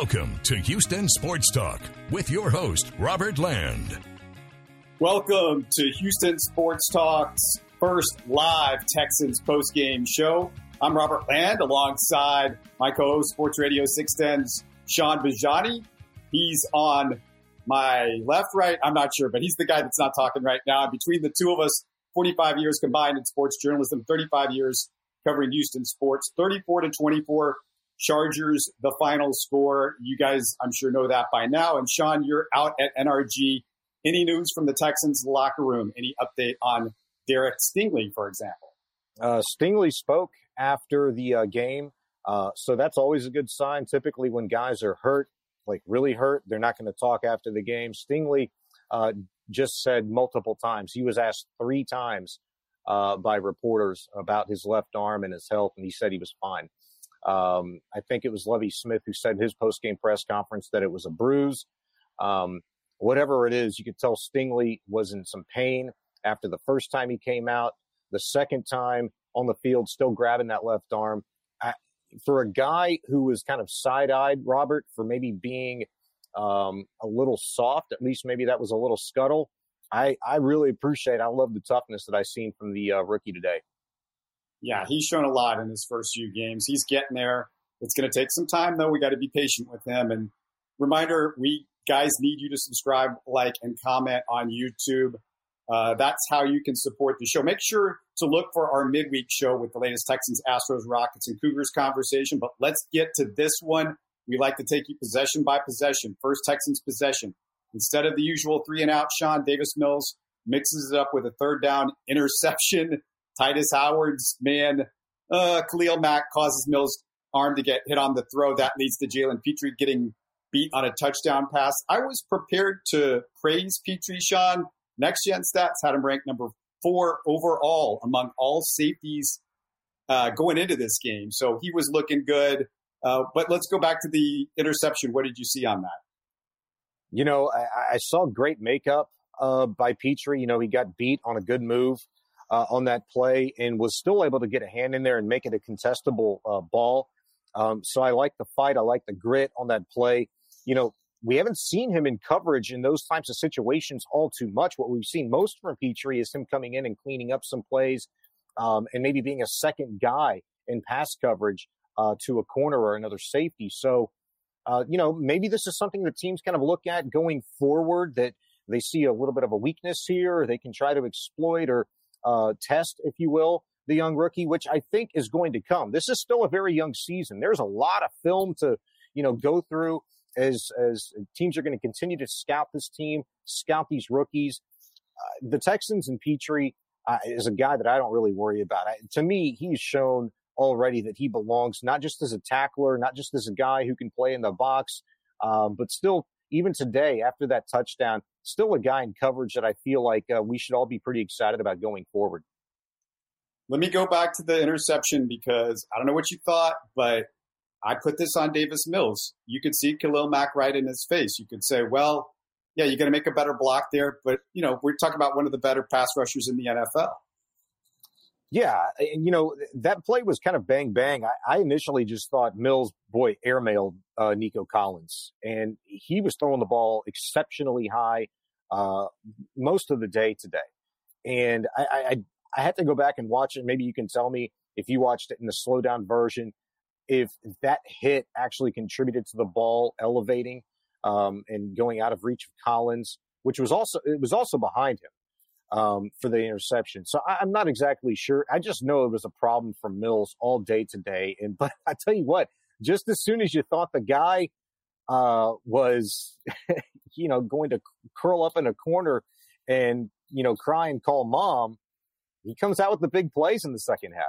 Welcome to Houston Sports Talk with your host, Robert Land. Welcome to Houston Sports Talk's first live Texans postgame show. I'm Robert Land alongside my co host, Sports Radio 610's Sean Bajani. He's on my left, right, I'm not sure, but he's the guy that's not talking right now. Between the two of us, 45 years combined in sports journalism, 35 years covering Houston sports, 34 to 24 Chargers, the final score. You guys, I'm sure, know that by now. And Sean, you're out at NRG. Any news from the Texans locker room? Any update on Derek Stingley, for example? Uh, Stingley spoke after the uh, game. Uh, so that's always a good sign. Typically, when guys are hurt, like really hurt, they're not going to talk after the game. Stingley uh, just said multiple times. He was asked three times uh, by reporters about his left arm and his health, and he said he was fine. Um, I think it was Lovie Smith who said in his post-game press conference that it was a bruise. Um, whatever it is, you could tell Stingley was in some pain after the first time he came out. The second time on the field, still grabbing that left arm. I, for a guy who was kind of side-eyed, Robert, for maybe being um, a little soft, at least maybe that was a little scuttle. I, I really appreciate. I love the toughness that I seen from the uh, rookie today yeah, he's shown a lot in his first few games. He's getting there. It's going to take some time, though. We got to be patient with him. And reminder, we guys need you to subscribe, like, and comment on YouTube. Uh, that's how you can support the show. Make sure to look for our midweek show with the latest Texans, Astros, Rockets, and Cougars conversation. But let's get to this one. We like to take you possession by possession. First Texans possession. Instead of the usual three and out, Sean Davis Mills mixes it up with a third down interception Tytus Howard's man, uh, Khalil Mack causes Mills' arm to get hit on the throw. That leads to Jalen Pitre getting beat on a touchdown pass. I was prepared to praise Pitre, Sean. Next Gen Stats had him ranked number four overall among all safeties uh, going into this game. So he was looking good. Uh, but let's go back to the interception. What did you see on that? You know, I, I saw great makeup uh, by Pitre. You know, he got beat on a good move uh, on that play and was still able to get a hand in there and make it a contestable uh, ball. Um, so I like the fight. I like the grit on that play. You know, we haven't seen him in coverage in those types of situations all too much. What we've seen most from Pitre is him coming in and cleaning up some plays um, and maybe being a second guy in pass coverage uh, to a corner or another safety. So, uh, you know, maybe this is something that teams kind of look at going forward that they see a little bit of a weakness here, they can try to exploit or uh, test, if you will, the young rookie, which I think is going to come. This is still a very young season. There's a lot of film to, you know, go through as as teams are going to continue to scout this team, scout these rookies. Uh, the Texans and Pitre uh, is a guy that I don't really worry about. I, to me, he's shown already that he belongs not just as a tackler, not just as a guy who can play in the box, um, but still even today, after that touchdown, still a guy in coverage that I feel like uh, we should all be pretty excited about going forward. Let me go back to the interception because I don't know what you thought, but I put this on Davis Mills. You could see Khalil Mack right in his face. You could say, well, yeah, you're going to make a better block there, but you know, we're talking about one of the better pass rushers in the NFL. Yeah, and you know that play was kind of bang bang. I, I initially just thought Mills, boy, airmailed uh, Nico Collins, and he was throwing the ball exceptionally high uh, most of the day today. And I, I, I had to go back and watch it. Maybe you can tell me if you watched it in the slow down version, if that hit actually contributed to the ball elevating um, and going out of reach of Collins, which was also it was also behind him um, for the interception. So I, am not exactly sure. I just know it was a problem for Mills all day today. And but I tell you what, just as soon as you thought the guy uh, was, you know, going to curl up in a corner and you know cry and call mom, he comes out with the big plays in the second half.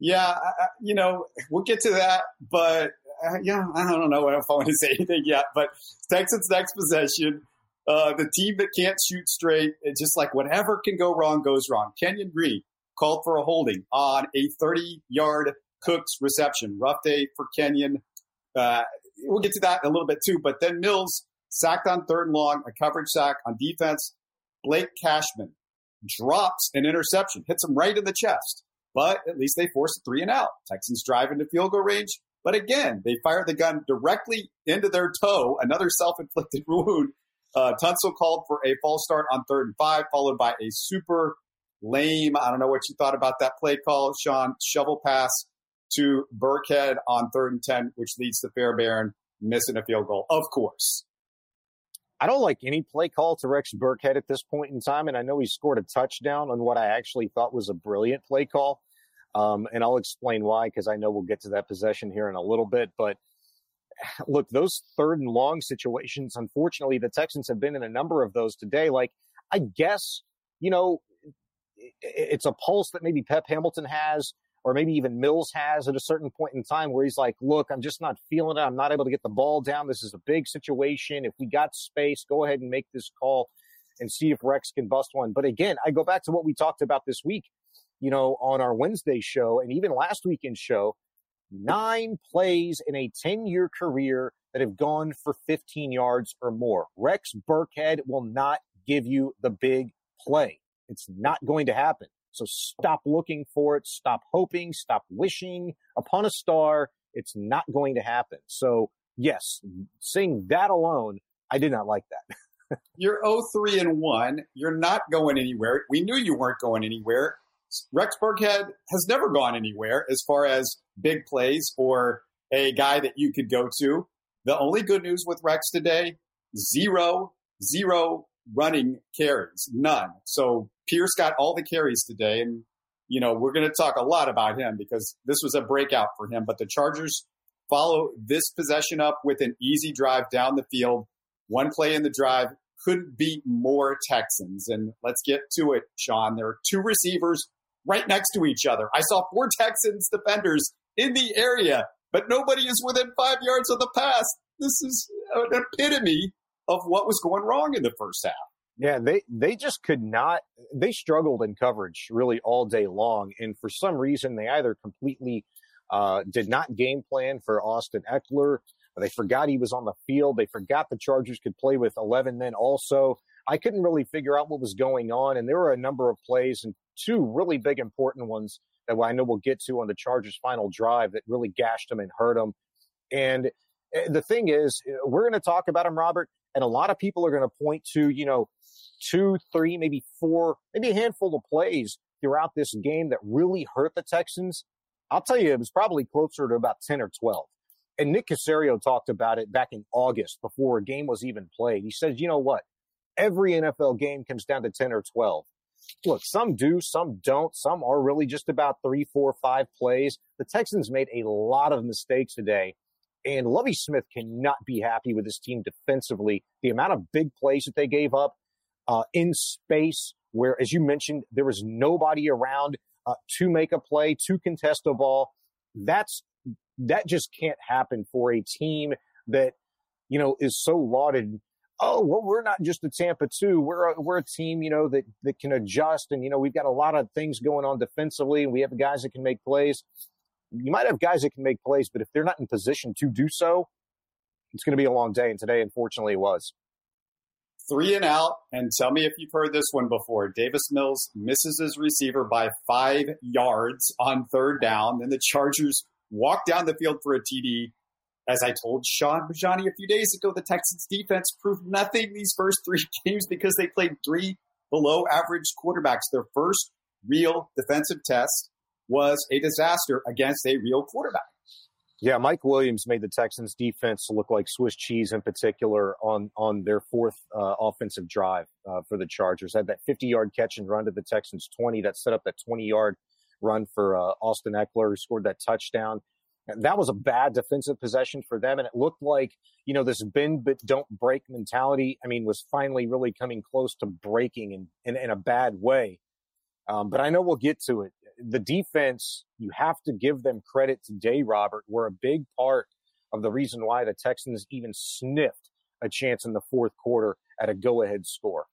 Yeah, I, you know, we'll get to that, but uh, yeah, I don't know if I want to say anything yet. But Texans next possession uh, the team that can't shoot straight, it's just like whatever can go wrong goes wrong. Kenyon Green called for a holding on a 30 yard Cooks reception. Rough day for Kenyon. Uh, we'll get to that in a little bit too. But then Mills sacked on third and long, a coverage sack on defense. Blake Cashman drops an interception, hits him right in the chest. But at least they force a three and out. Texans drive into field goal range. But again, they fired the gun directly into their toe, another self inflicted wound. Uh, Tunsil called for a false start on third and five, followed by a super lame. I don't know what you thought about that play call, Sean. Shovel pass to Burkhead on third and 10, which leads to Fairbairn missing a field goal, of course. I don't like any play call to Rex Burkhead at this point in time, and I know he scored a touchdown on what I actually thought was a brilliant play call. Um, and I'll explain why because I know we'll get to that possession here in a little bit. But look, those third and long situations, unfortunately, the Texans have been in a number of those today. Like, I guess, you know, it's a pulse that maybe Pep Hamilton has or maybe even Mills has at a certain point in time where he's like, look, I'm just not feeling it. I'm not able to get the ball down. This is a big situation. If we got space, go ahead and make this call and see if Rex can bust one. But again, I go back to what we talked about this week, you know, on our Wednesday show and even last weekend's show. Nine plays in a 10 year career that have gone for 15 yards or more. Rex Burkhead will not give you the big play. It's not going to happen. So stop looking for it, stop hoping, stop wishing upon a star. It's not going to happen. So, yes, seeing that alone, I did not like that. You're 03 and 1. You're not going anywhere. We knew you weren't going anywhere. Rex Burkhead has never gone anywhere as far as big plays or a guy that you could go to. The only good news with Rex today, zero, zero running carries, none. So Pierce got all the carries today, and you know we're going to talk a lot about him because this was a breakout for him. But the Chargers follow this possession up with an easy drive down the field. One play in the drive couldn't beat more Texans. And let's get to it, Sean. There are two receivers right next to each other. I saw four Texans defenders in the area, but nobody is within five yards of the pass. This is an epitome of what was going wrong in the first half. Yeah, they they just could not. They struggled in coverage really all day long, and for some reason, they either completely uh, did not game plan for Austin Ekeler. They forgot he was on the field. They forgot the Chargers could play with 11 men also. I couldn't really figure out what was going on. And there were a number of plays and two really big important ones that I know we'll get to on the Chargers' final drive that really gashed them and hurt them. And eh, the thing is, eh, we're going to talk about them, Robert. And a lot of people are going to point to, you know, two, three, maybe four, maybe a handful of plays throughout this game that really hurt the Texans. I'll tell you, it was probably closer to about 10 or 12. And Nick Caserio talked about it back in August before a game was even played. He says, you know what? Every NFL game comes down to 10 or 12. Look, some do, some don't. Some are really just about three, four, five plays. The Texans made a lot of mistakes today and Lovie Smith cannot be happy with his team defensively. The amount of big plays that they gave up uh, in space, where, as you mentioned, there was nobody around uh, to make a play, to contest a ball. That's that just can't happen for a team that you know is so lauded. Oh well, we're not just a Tampa two. We're a, we're a team you know that that can adjust, and you know we've got a lot of things going on defensively, we have guys that can make plays you might have guys that can make plays, but if they're not in position to do so, it's going to be a long day. And today, unfortunately, it was. Three and out. And tell me if you've heard this one before. Davis Mills misses his receiver by five yards on third down. Then the Chargers walk down the field for a TD. As I told Sean Bajani a few days ago, the Texans defense proved nothing these first three games because they played three below average quarterbacks. Their first real defensive test was a disaster against a real quarterback. Yeah, Mike Williams made the Texans defense look like Swiss cheese in particular on on their fourth uh, offensive drive uh, for the Chargers. Had that 50 yard catch and run to the Texans 20 that set up that 20 yard run for uh, Austin Ekeler who scored that touchdown. That was a bad defensive possession for them, and it looked like you know this bend but don't break mentality. I mean, was finally really coming close to breaking in in, in a bad way. Um, but I know we'll get to it the defense, you have to give them credit today, Robert, were a big part of the reason why the Texans even sniffed a chance in the fourth quarter at a go ahead score.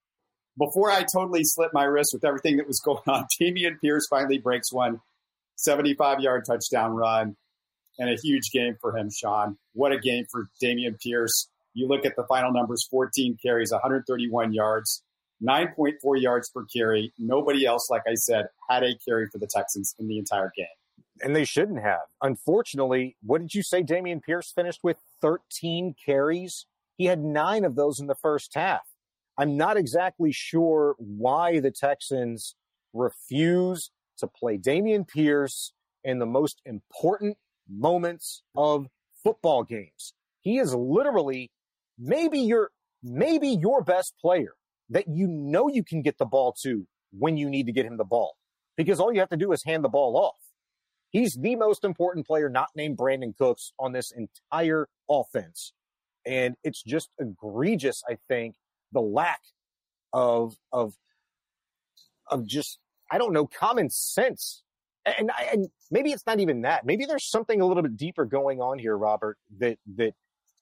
Before I totally slit my wrist with everything that was going on, Dameon Pierce finally breaks one 75 yard touchdown run and a huge game for him, Sean. What a game for Dameon Pierce. You look at the final numbers 14 carries, 131 yards, 9.4 yards per carry. Nobody else, like I said, had a carry for the Texans in the entire game. And they shouldn't have. Unfortunately, what did you say Dameon Pierce finished with? 13 carries. He had nine of those in the first half. I'm not exactly sure why the Texans refuse to play Dameon Pierce in the most important moments of football games. He is literally maybe your maybe your best player that you know you can get the ball to when you need to get him the ball. Because all you have to do is hand the ball off. He's the most important player not named Brandin Cooks on this entire offense. And it's just egregious, I think, the lack of of of just I don't know common sense. And and maybe it's not even that. Maybe there's something a little bit deeper going on here, Robert, that that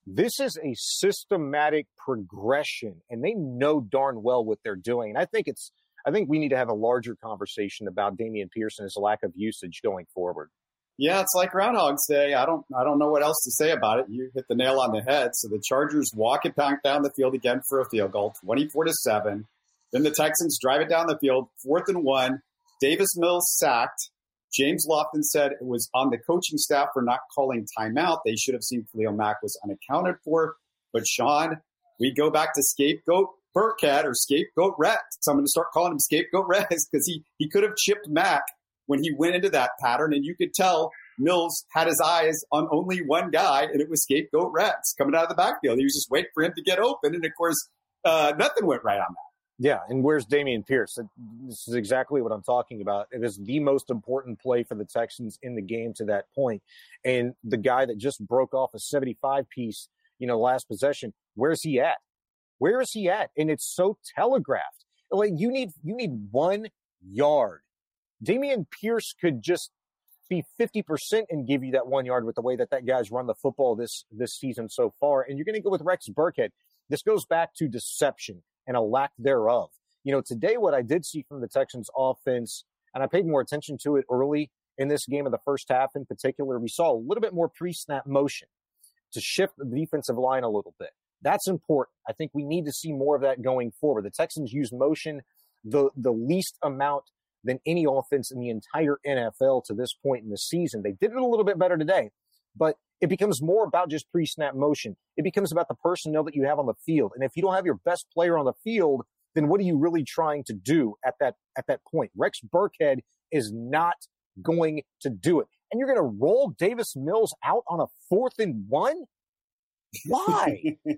this is a systematic progression and they know darn well what they're doing. And I think it's I think we need to have a larger conversation about Damian Pearson's lack of usage going forward. Yeah, it's like Groundhog's Day. I don't I don't know what else to say about it. You hit the nail on the head. So the Chargers walk it back down the field again for a field goal, twenty four to seven. Then the Texans drive it down the field, fourth and one. Davis Mills sacked. James Lofton said it was on the coaching staff for not calling timeout. They should have seen Khalil Mack was unaccounted for. But Sean, we go back to scapegoat Burkhead or scapegoat Rex. So I'm going to start calling him scapegoat Rex because he, he could have chipped Mack when he went into that pattern. And you could tell Mills had his eyes on only one guy, and it was scapegoat Rex coming out of the backfield. He was just waiting for him to get open. And of course, uh, nothing went right on that. Yeah, and where's Dameon Pierce? This is exactly what I'm talking about. It is the most important play for the Texans in the game to that point. And the guy that just broke off a 75 piece, you know, last possession, where's he at? Where is he at? And it's so telegraphed. Like you need you need one yard. Dameon Pierce could just be 50% and give you that one yard with the way that that guy's run the football this this season so far. And you're going to go with Rex Burkhead. This goes back to deception and a lack thereof. You know, today what I did see from the Texans offense, and I paid more attention to it early in this game of the first half in particular, we saw a little bit more pre-snap motion to shift the defensive line a little bit. That's important. I think we need to see more of that going forward. The Texans use motion the the least amount than any offense in the entire NFL to this point in the season. They did it a little bit better today, but it becomes more about just pre-snap motion. It becomes about the personnel that you have on the field. And if you don't have your best player on the field, then what are you really trying to do at that at that point? Rex Burkhead is not going to do it. And you're going to roll Davis Mills out on a fourth and one? Why?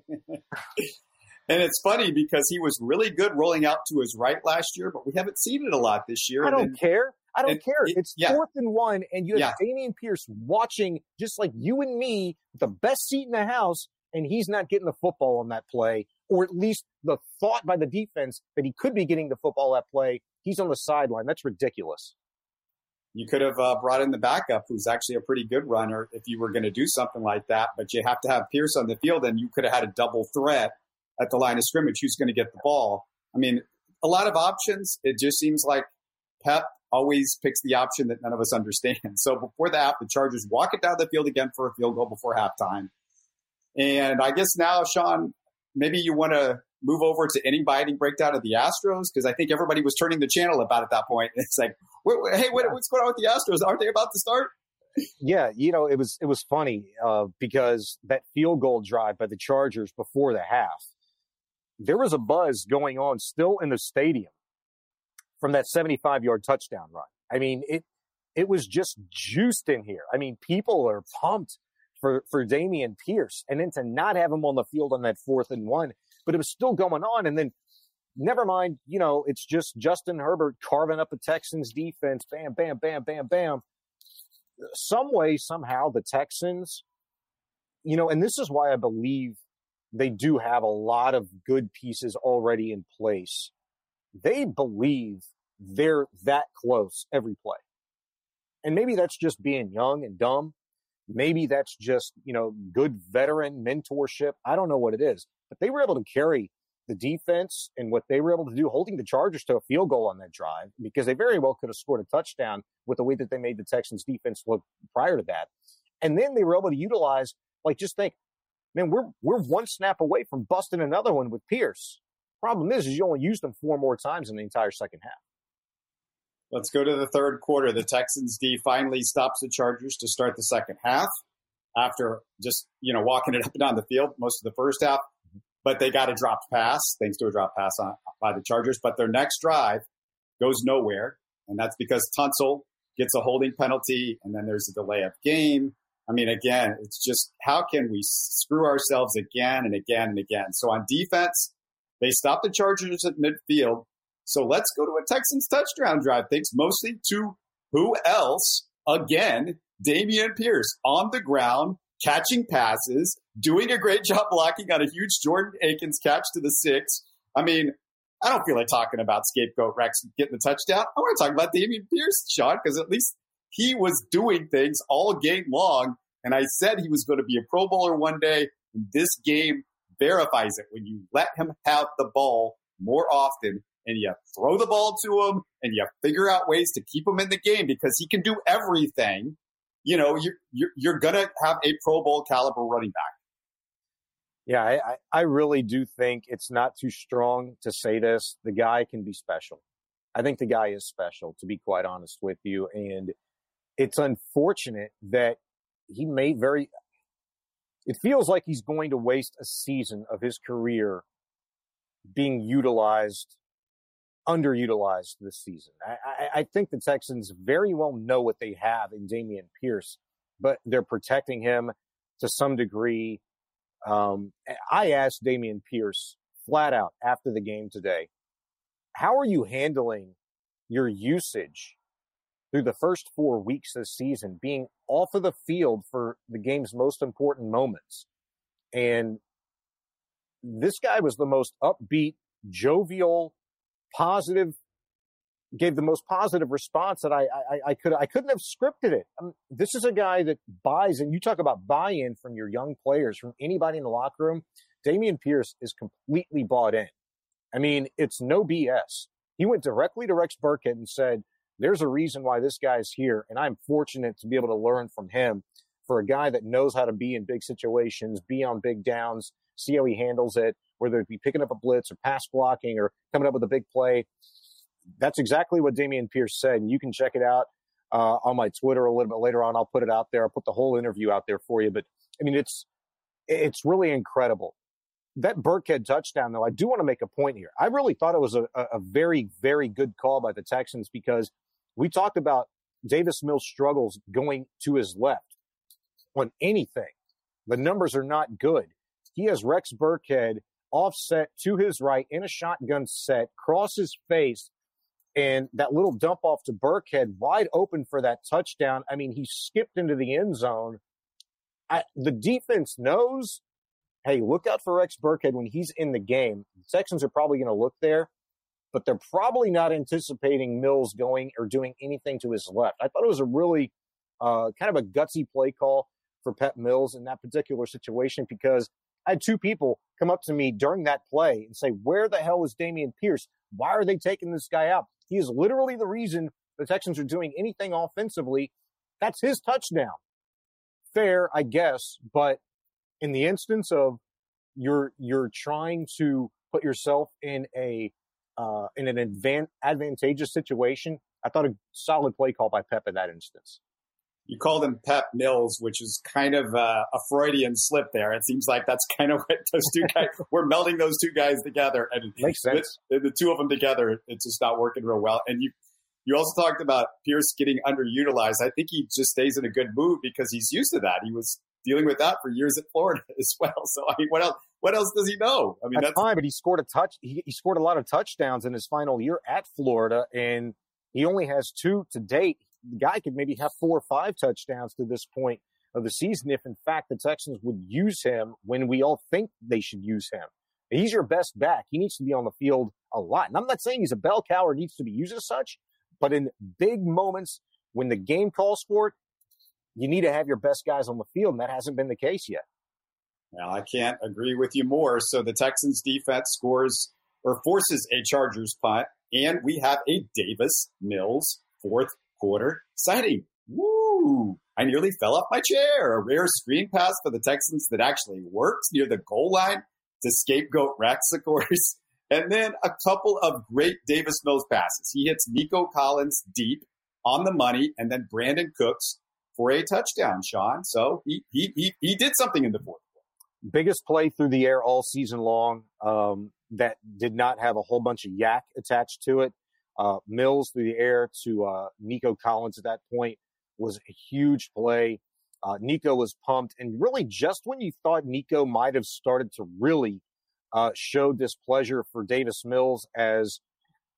And it's funny because he was really good rolling out to his right last year, but we haven't seen it a lot this year. I don't then, care. I don't care. It, it's yeah. fourth and one, and you have yeah. Dameon Pierce watching just like you and me, the best seat in the house, and he's not getting the football on that play, or at least the thought by the defense that he could be getting the football that play. He's on the sideline. That's ridiculous. You could have uh, brought in the backup, who's actually a pretty good runner, if you were going to do something like that. But you have to have Pierce on the field, and you could have had a double threat at the line of scrimmage. Who's going to get the ball? I mean, a lot of options. It just seems like Pep always picks the option that none of us understand. So before the half, the Chargers walk it down the field again for a field goal before halftime. And I guess now, Sean, maybe you want to move over to any biting breakdown of the Astros because I think everybody was turning the channel about at that point. It's like, hey, what's going on with the Astros? Aren't they about to start? Yeah, you know, it was it was funny uh, because that field goal drive by the Chargers before the half, there was a buzz going on still in the stadium from that 75 yard touchdown run. I mean, it, it was just juiced in here. I mean, people are pumped for, for Dameon Pierce and then to not have him on the field on that fourth and one, but it was still going on. And then never mind, you know, it's just Justin Herbert carving up the Texans defense. Bam, bam, bam, bam, bam. Some way, somehow the Texans, you know, and this is why I believe they do have a lot of good pieces already in place they believe they're that close every play. And maybe that's just being young and dumb. Maybe that's just, you know, good veteran mentorship. I don't know what it is, but they were able to carry the defense and what they were able to do, holding the Chargers to a field goal on that drive, because they very well could have scored a touchdown with the way that they made the Texans defense look prior to that. And then they were able to utilize, like, just think, man, we're, we're one snap away from busting another one with Pierce. Problem is, is you only used them four more times in the entire second half. Let's go to the third quarter. The Texans D finally stops the Chargers to start the second half after just, you know, walking it up and down the field most of the first half. But they got a dropped pass, thanks to a drop pass on, by the Chargers. But their next drive goes nowhere. And that's because Tunsil gets a holding penalty, and then there's a delay of game. I mean, again, it's just how can we screw ourselves again and again and again? So on defense, they stop the Chargers at midfield. So let's go to a Texans touchdown drive, thanks mostly to who else? Again, Dameon Pierce on the ground, catching passes, doing a great job blocking on a huge Jordan Akins catch to the six. I mean, I don't feel like talking about scapegoat Rex getting the touchdown. I want to talk about Dameon Pierce, Sean, because at least he was doing things all game long. And I said he was going to be a Pro Bowler one day. And this game verifies it when you let him have the ball more often and you throw the ball to him and you figure out ways to keep him in the game because he can do everything. You know, you're, you're, you're going to have a Pro Bowl caliber running back. Yeah, I, I really do think it's not too strong to say this. The guy can be special. I think the guy is special, to be quite honest with you. And it's unfortunate that he made very, it feels like he's going to waste a season of his career being utilized, underutilized this season. I, I, I think the Texans very well know what they have in Dameon Pierce, but they're protecting him to some degree um, I asked Dameon Pierce flat out after the game today, how are you handling your usage through the first four weeks this season, being off of the field for the game's most important moments? And this guy was the most upbeat, jovial, positive gave the most positive response that I, I, I could I couldn't have scripted it. I mean, this is a guy that buys, and you talk about buy-in from your young players, from anybody in the locker room. Dameon Pierce is completely bought in. I mean, it's no BS. He went directly to Rex Burkhead and said, "There's a reason why this guy's here, and I'm fortunate to be able to learn from him." For a guy that knows how to be in big situations, be on big downs, see how he handles it, whether it be picking up a blitz or pass blocking or coming up with a big play that's exactly what Dameon Pierce said. And you can check it out uh, on my Twitter a little bit later on. I'll put it out there. I'll put the whole interview out there for you. But I mean, it's it's really incredible. That Burkhead touchdown, though, I do want to make a point here. I really thought it was a, a very, very good call by the Texans because we talked about Davis Mills' struggles going to his left on anything. The numbers are not good. He has Rex Burkhead offset to his right in a shotgun set, crosses face, and that little dump off to Burkhead, wide open for that touchdown. I mean, he skipped into the end zone. I, the defense knows, hey, look out for Rex Burkhead when he's in the game. The Texans are probably going to look there, but they're probably not anticipating Mills going or doing anything to his left. I thought it was a really uh, kind of a gutsy play call for Pep Mills in that particular situation because I had two people come up to me during that play and say, Where the hell is Dameon Pierce? Why are they taking this guy out? He is literally the reason the Texans are doing anything offensively. That's his touchdown. Fair, I guess, but in the instance of you're you're trying to put yourself in a uh, in an advan- advantageous situation, I thought a solid play call by Pep in that instance. You called him Pep Mills, which is kind of uh, a Freudian slip there. It seems like that's kind of what those two guys, we're melding those two guys together. And Makes sense. The, the two of them together, it's just not working real well. And you, you also talked about Pierce getting underutilized. I think he just stays in a good mood because he's used to that. He was dealing with that for years at Florida as well. So I mean, what else? What else does he know? I mean, that's, that's fine, but he scored a touch. He, he scored a lot of touchdowns in his final year at Florida, and he only has two to date the guy could maybe have four or five touchdowns to this point of the season if, in fact, the Texans would use him when we all think they should use him. He's your best back. He needs to be on the field a lot. And I'm not saying he's a bell cow or needs to be used as such, but in big moments when the game calls for it, you need to have your best guys on the field, and that hasn't been the case yet. Now, I can't agree with you more. So the Texans defense scores or forces a Chargers punt, and we have a Davis Mills fourth quarter sighting. Woo! I nearly fell off my chair. A rare screen pass for the Texans that actually works near the goal line to scapegoat Rex, of course. And then a couple of great Davis Mills passes. He hits Nico Collins deep on the money, and then Brandin Cooks for a touchdown, Sean. So he, he, he, he did something in the fourth biggest play through the air all season long um, that did not have a whole bunch of YAC attached to it. Uh, Mills through the air to uh, Nico Collins at that point was a huge play. Uh, Nico was pumped, and really just when you thought Nico might have started to really uh, show displeasure for Davis Mills as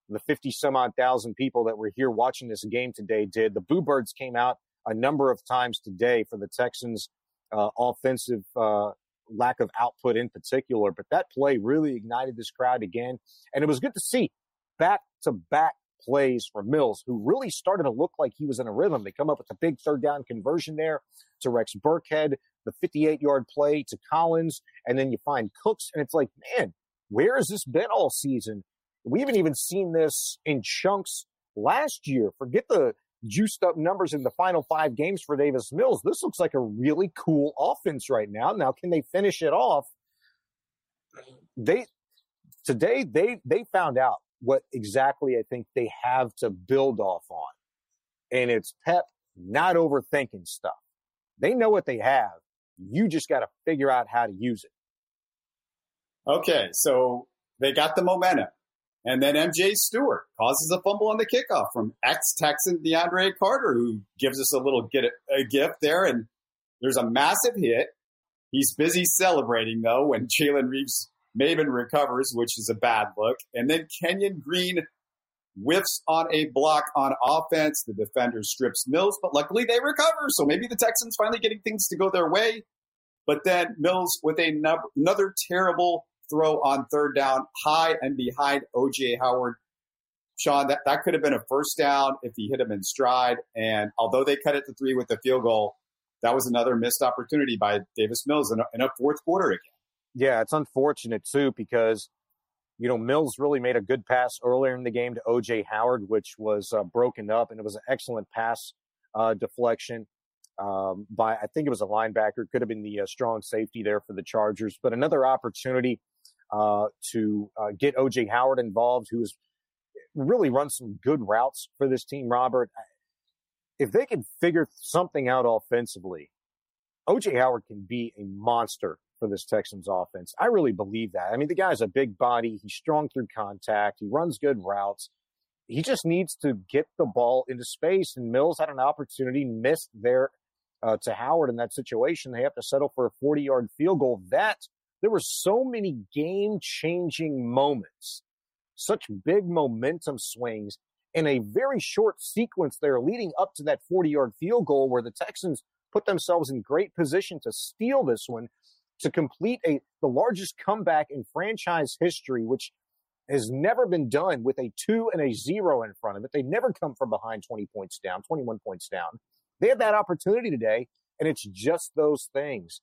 the 50 some odd thousand people that were here watching this game today did, the Boo Birds came out a number of times today for the Texans uh, offensive uh, lack of output in particular. But that play really ignited this crowd again. And it was good to see back to back plays for Mills, who really started to look like he was in a rhythm. They come up with a big third down conversion there to Rex Burkhead, the 58 yard play to Collins, and then you find Cooks. And it's like, man, where has this been all season? We haven't even seen this in chunks last year. Forget the juiced up numbers in the final five games for Davis Mills. This looks like a really cool offense right now. Now, can they finish it off? They today they they found out what exactly I think they have to build off on. And it's Pep not overthinking stuff. They know what they have. You just got to figure out how to use it. Okay, so they got the momentum. And then MJ Stewart causes a fumble on the kickoff from ex Texan DeAndre Carter, who gives us a little get a gift there. And there's a massive hit. He's busy celebrating though when Jalen Reeves Maven recovers, which is a bad look. And then Kenyon Green whiffs on a block on offense. The defender strips Mills, but luckily they recover. So maybe the Texans finally getting things to go their way. But then Mills with a another terrible throw on third down, high and behind OJ Howard. Sean, that, that could have been a first down if he hit him in stride. And although they cut it to three with the field goal, that was another missed opportunity by Davis Mills in a, in a fourth quarter again. Yeah, it's unfortunate too because you know Mills really made a good pass earlier in the game to OJ Howard, which was uh, broken up, and it was an excellent pass uh, deflection um, by I think it was a linebacker, could have been the uh, strong safety there for the Chargers, but another opportunity uh, to uh, get OJ Howard involved, who has really run some good routes for this team, Robert. If they can figure something out offensively, OJ Howard can be a monster for this Texans offense. I really believe that. I mean, the guy's a big body. He's strong through contact. He runs good routes. He just needs to get the ball into space. And Mills had an opportunity, missed there uh, to Howard in that situation. They have to settle for a 40 yard field goal. That there were so many game changing moments, such big momentum swings in a very short sequence there leading up to that 40 yard field goal where the Texans put themselves in great position to steal this one to complete a the largest comeback in franchise history, which has never been done with a two and a zero in front of it. They never come from behind 20 points down, 21 points down. They had that opportunity today, and it's just those things.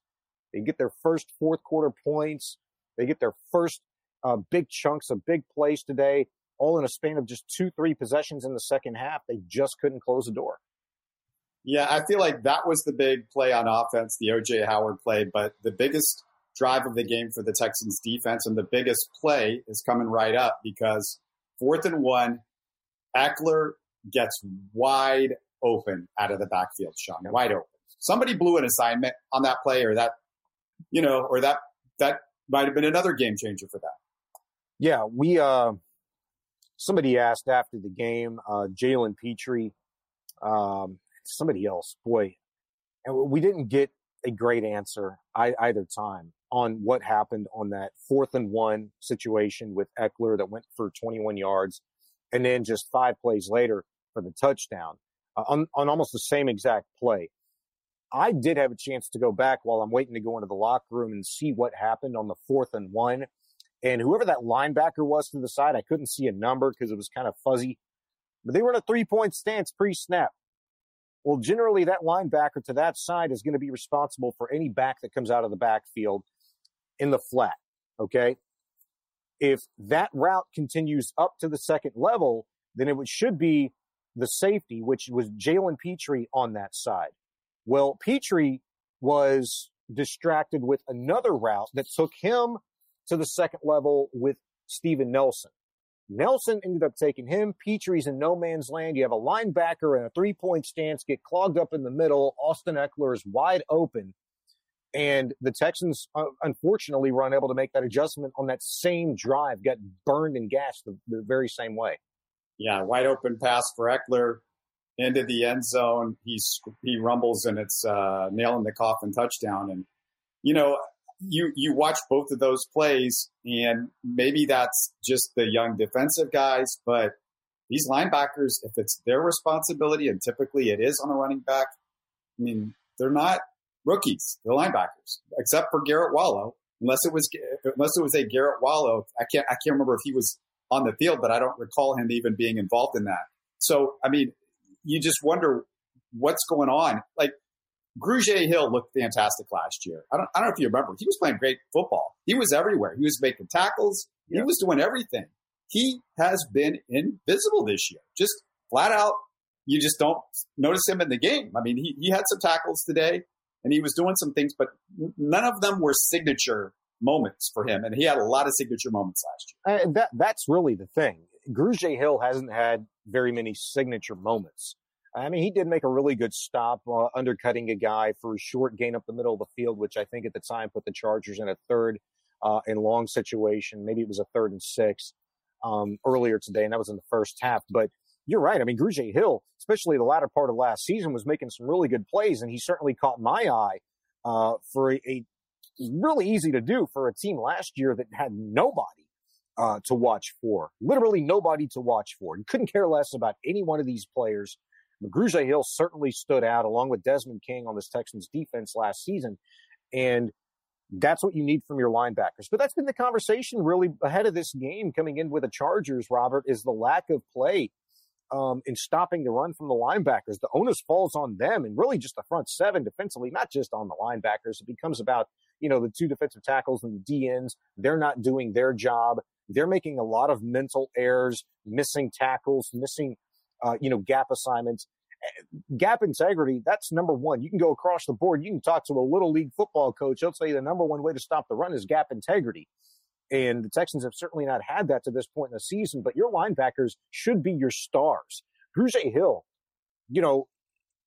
They get their first fourth quarter points. They get their first uh, big chunks of big plays today, all in a span of just two, three possessions in the second half. They just couldn't close the door. Yeah, I feel like that was the big play on offense, the OJ Howard play. But the biggest drive of the game for the Texans defense and the biggest play is coming right up because fourth and one, Ekeler gets wide open out of the backfield, Sean, wide open. Somebody blew an assignment on that play, or that you know, or that that might have been another game changer for them. Yeah, we uh, somebody asked after the game, uh, Jalen Pitre, um, somebody else, boy, and we didn't get a great answer either time on what happened on that fourth and one situation with Ekeler that went for 21 yards, and then just five plays later for the touchdown uh, on on almost the same exact play. I did have a chance to go back while I'm waiting to go into the locker room and see what happened on the fourth and one. And whoever that linebacker was to the side, I couldn't see a number because it was kind of fuzzy. But they were in a three point stance pre snap. Well, generally, that linebacker to that side is going to be responsible for any back that comes out of the backfield in the flat. Okay. If that route continues up to the second level, then it should be the safety, which was Jalen Pitre on that side. Well, Pitre was distracted with another route that took him to the second level with Steven Nelson. Nelson ended up taking him. Pitre's in no man's land. You have a linebacker in a three point stance, get clogged up in the middle. Austin Ekeler is wide open. And the Texans, uh, unfortunately, were unable to make that adjustment on that same drive, got burned and gassed the, the very same way. Yeah, wide open pass for Ekeler into the end zone. He's, he rumbles and it's uh, nail in the coffin touchdown. And, you know, you you watch both of those plays, and maybe that's just the young defensive guys, but these linebackers, if it's their responsibility, and typically it is on a running back, I mean, they're not rookies, they're linebackers, except for Garrett Wallow. Unless it was unless it was a Garrett Wallow, I can't I can't remember if he was on the field, but I don't recall him even being involved in that. So I mean, you just wonder what's going on. Like Grugier Hill looked fantastic last year. I don't, I don't know if you remember. He was playing great football. He was everywhere. He was making tackles. He was doing everything. He has been invisible this year. Just flat out, you just don't notice him in the game. I mean, he, he had some tackles today and he was doing some things, but none of them were signature moments for him. And he had a lot of signature moments last year. Uh, that, that's really the thing. Grugier Hill hasn't had very many signature moments. I mean, he did make a really good stop, uh, undercutting a guy for a short gain up the middle of the field, which I think at the time put the Chargers in a third uh, and long situation. Maybe it was a third and six um, earlier today, and that was in the first half. But you're right. I mean, Grugier Hill, especially the latter part of last season, was making some really good plays, and he certainly caught my eye uh, for a, a, really easy to do for a team last year that had nobody. Uh, to watch for, literally nobody to watch for. You couldn't care less about any one of these players. Grugier Hill certainly stood out along with Desmond King on this Texans defense last season. And that's what you need from your linebackers. But that's been the conversation really ahead of this game coming in with the Chargers, Robert, is the lack of play um, in stopping the run from the linebackers. The onus falls on them and really just the front seven defensively, not just on the linebackers. It becomes about, you know, the two defensive tackles and the D ends. They're not doing their job. They're making a lot of mental errors, missing tackles, missing uh, you know, gap assignments. Gap integrity, that's number one. You can go across the board. You can talk to a little league football coach. He'll tell you the number one way to stop the run is gap integrity. And the Texans have certainly not had that to this point in the season, but your linebackers should be your stars. Grugier Hill, you know,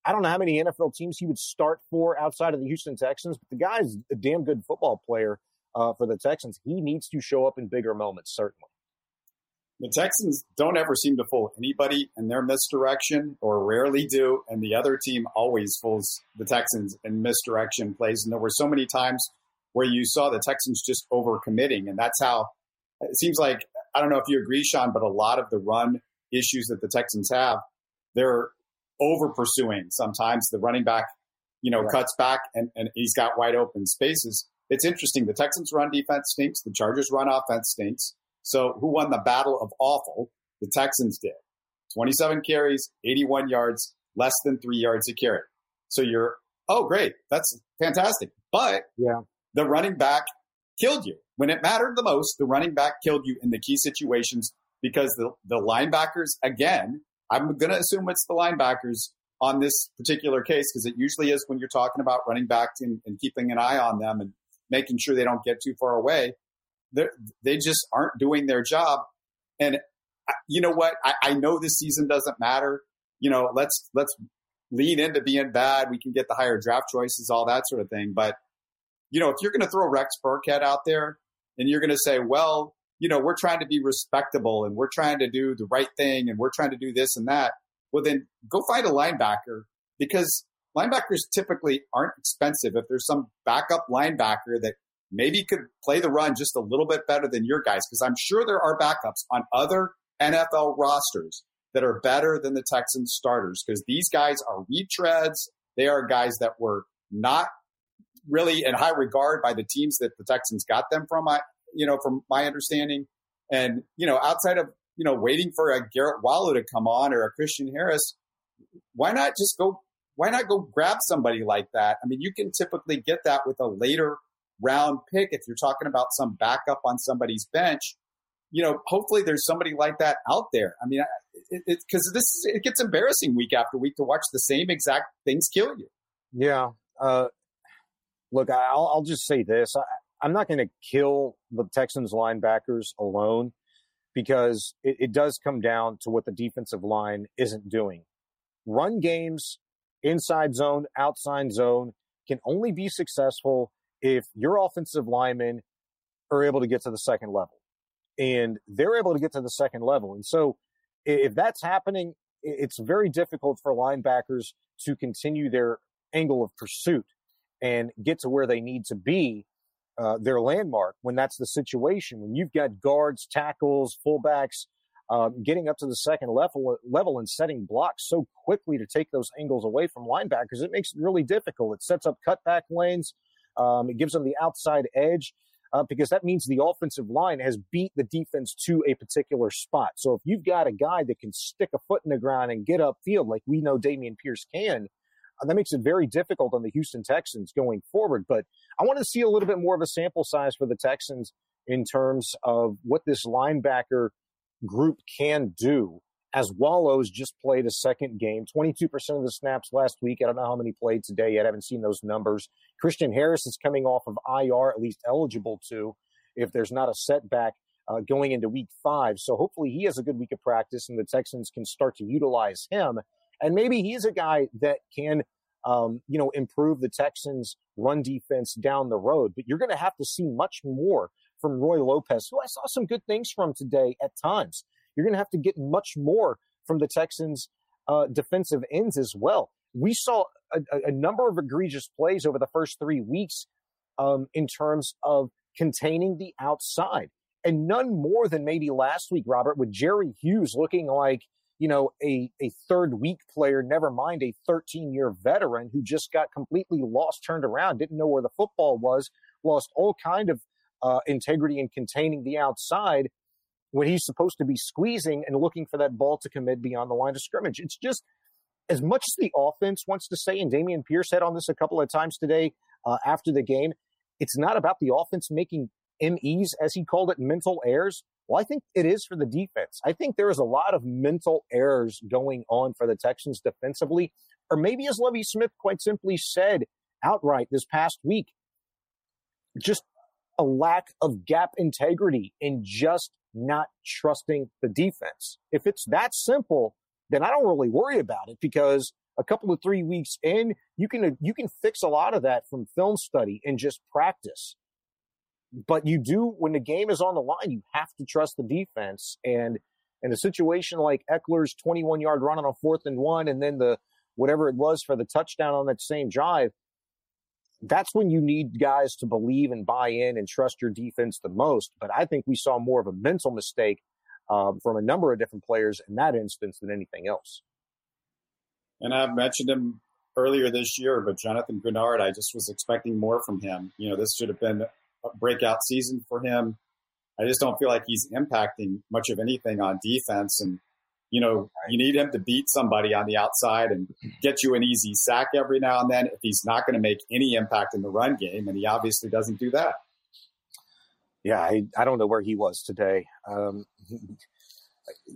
I don't know how many NFL teams he would start for outside of the Houston Texans, but the guy's a damn good football player uh, for the Texans. He needs to show up in bigger moments, certainly. The Texans don't ever seem to fool anybody in their misdirection, or rarely do, and the other team always fools the Texans in misdirection plays. And there were so many times where you saw the Texans just overcommitting, and that's how it seems like. I don't know if you agree, Sean, but a lot of the run issues that the Texans have, they're over pursuing. Sometimes the running back, you know, cuts back and, and he's got wide open spaces. It's interesting. The Texans run defense stinks. The Chargers run offense stinks. So who won the battle of awful? The Texans did. 27 carries, 81 yards, less than three yards a carry. So you're, oh, great. That's fantastic. But yeah, the running back killed you. When it mattered the most, the running back killed you in the key situations because the, the linebackers, again, I'm going to assume it's the linebackers on this particular case because it usually is when you're talking about running backs and, and keeping an eye on them and making sure they don't get too far away they just aren't doing their job. And you know what? I, I know this season doesn't matter. You know, let's let's lean into being bad. We can get the higher draft choices, all that sort of thing. But you know, if you're going to throw Rex Burkhead out there and you're going to say, well, you know, we're trying to be respectable and we're trying to do the right thing and we're trying to do this and that, well, then go find a linebacker because linebackers typically aren't expensive. If there's some backup linebacker that maybe could play the run just a little bit better than your guys because I'm sure there are backups on other NFL rosters that are better than the Texans starters because these guys are retreads. They are guys that were not really in high regard by the teams that the Texans got them from. I, you know, from my understanding, and you know, outside of you know waiting for a Garrett Wallow to come on or a Christian Harris, why not just go? Why not go grab somebody like that? I mean, you can typically get that with a later round pick, if you're talking about some backup on somebody's bench, you know, hopefully there's somebody like that out there. I mean, because this it gets embarrassing week after week to watch the same exact things kill you. Yeah. Uh, look, I'll, I'll, just say this: I, I'm not going to kill the Texans linebackers alone because it, it does come down to what the defensive line isn't doing. Run games, inside zone, outside zone can only be successful if your offensive linemen are able to get to the second level. And they're able to get to the second level. And so if that's happening, it's very difficult for linebackers to continue their angle of pursuit and get to where they need to be, uh, their landmark, when that's the situation. When you've got guards, tackles, fullbacks um, getting up to the second level, level and setting blocks so quickly to take those angles away from linebackers, it makes it really difficult. It sets up cutback lanes. Um, it gives them the outside edge uh, because that means the offensive line has beat the defense to a particular spot. So if you've got a guy that can stick a foot in the ground and get upfield, like we know Dameon Pierce can, uh, that makes it very difficult on the Houston Texans going forward. But I want to see a little bit more of a sample size for the Texans in terms of what this linebacker group can do as Wallows just played a second game, 22% of the snaps last week. I don't know how many played today yet. I haven't seen those numbers. Christian Harris is coming off of IR, at least eligible to, if there's not a setback uh, going into week five. So hopefully he has a good week of practice and the Texans can start to utilize him. And maybe he's a guy that can, um, you know, improve the Texans' run defense down the road. But you're going to have to see much more from Roy Lopez, who I saw some good things from today at times. You're going to have to get much more from the Texans' uh, defensive ends as well. We saw a, a, number of egregious plays over the first three weeks um, in terms of containing the outside, and none more than maybe last week, Robert, with Jerry Hughes looking like you know a a third week player, never mind a 13 year veteran who just got completely lost, turned around, didn't know where the football was, lost all kind of uh, integrity in containing the outside when he's supposed to be squeezing and looking for that ball to commit beyond the line of scrimmage. It's just as much as the offense wants to say, and Dameon Pierce said on this a couple of times today uh, after the game, it's not about the offense making MEs, as he called it, mental errors. Well, I think it is for the defense. I think there is a lot of mental errors going on for the Texans defensively, or maybe as Lovie Smith quite simply said outright this past week, just a lack of gap integrity in just not trusting the defense. If it's that simple, then I don't really worry about it because a couple of three weeks in, you can you can fix a lot of that from film study and just practice. But you do when the game is on the line, you have to trust the defense. And in a situation like Ekeler's 21 yard run on a fourth and one, and then the whatever it was for the touchdown on that same drive, that's when you need guys to believe and buy in and trust your defense the most. But I think we saw more of a mental mistake um, from a number of different players in that instance than anything else. And I've mentioned him earlier this year, but Jonathan Greenard, I just was expecting more from him. You know, this should have been a breakout season for him. I just don't feel like he's impacting much of anything on defense. And you know, you need him to beat somebody on the outside and get you an easy sack every now and then if he's not going to make any impact in the run game, and he obviously doesn't do that. Yeah, I, I don't know where he was today. Um,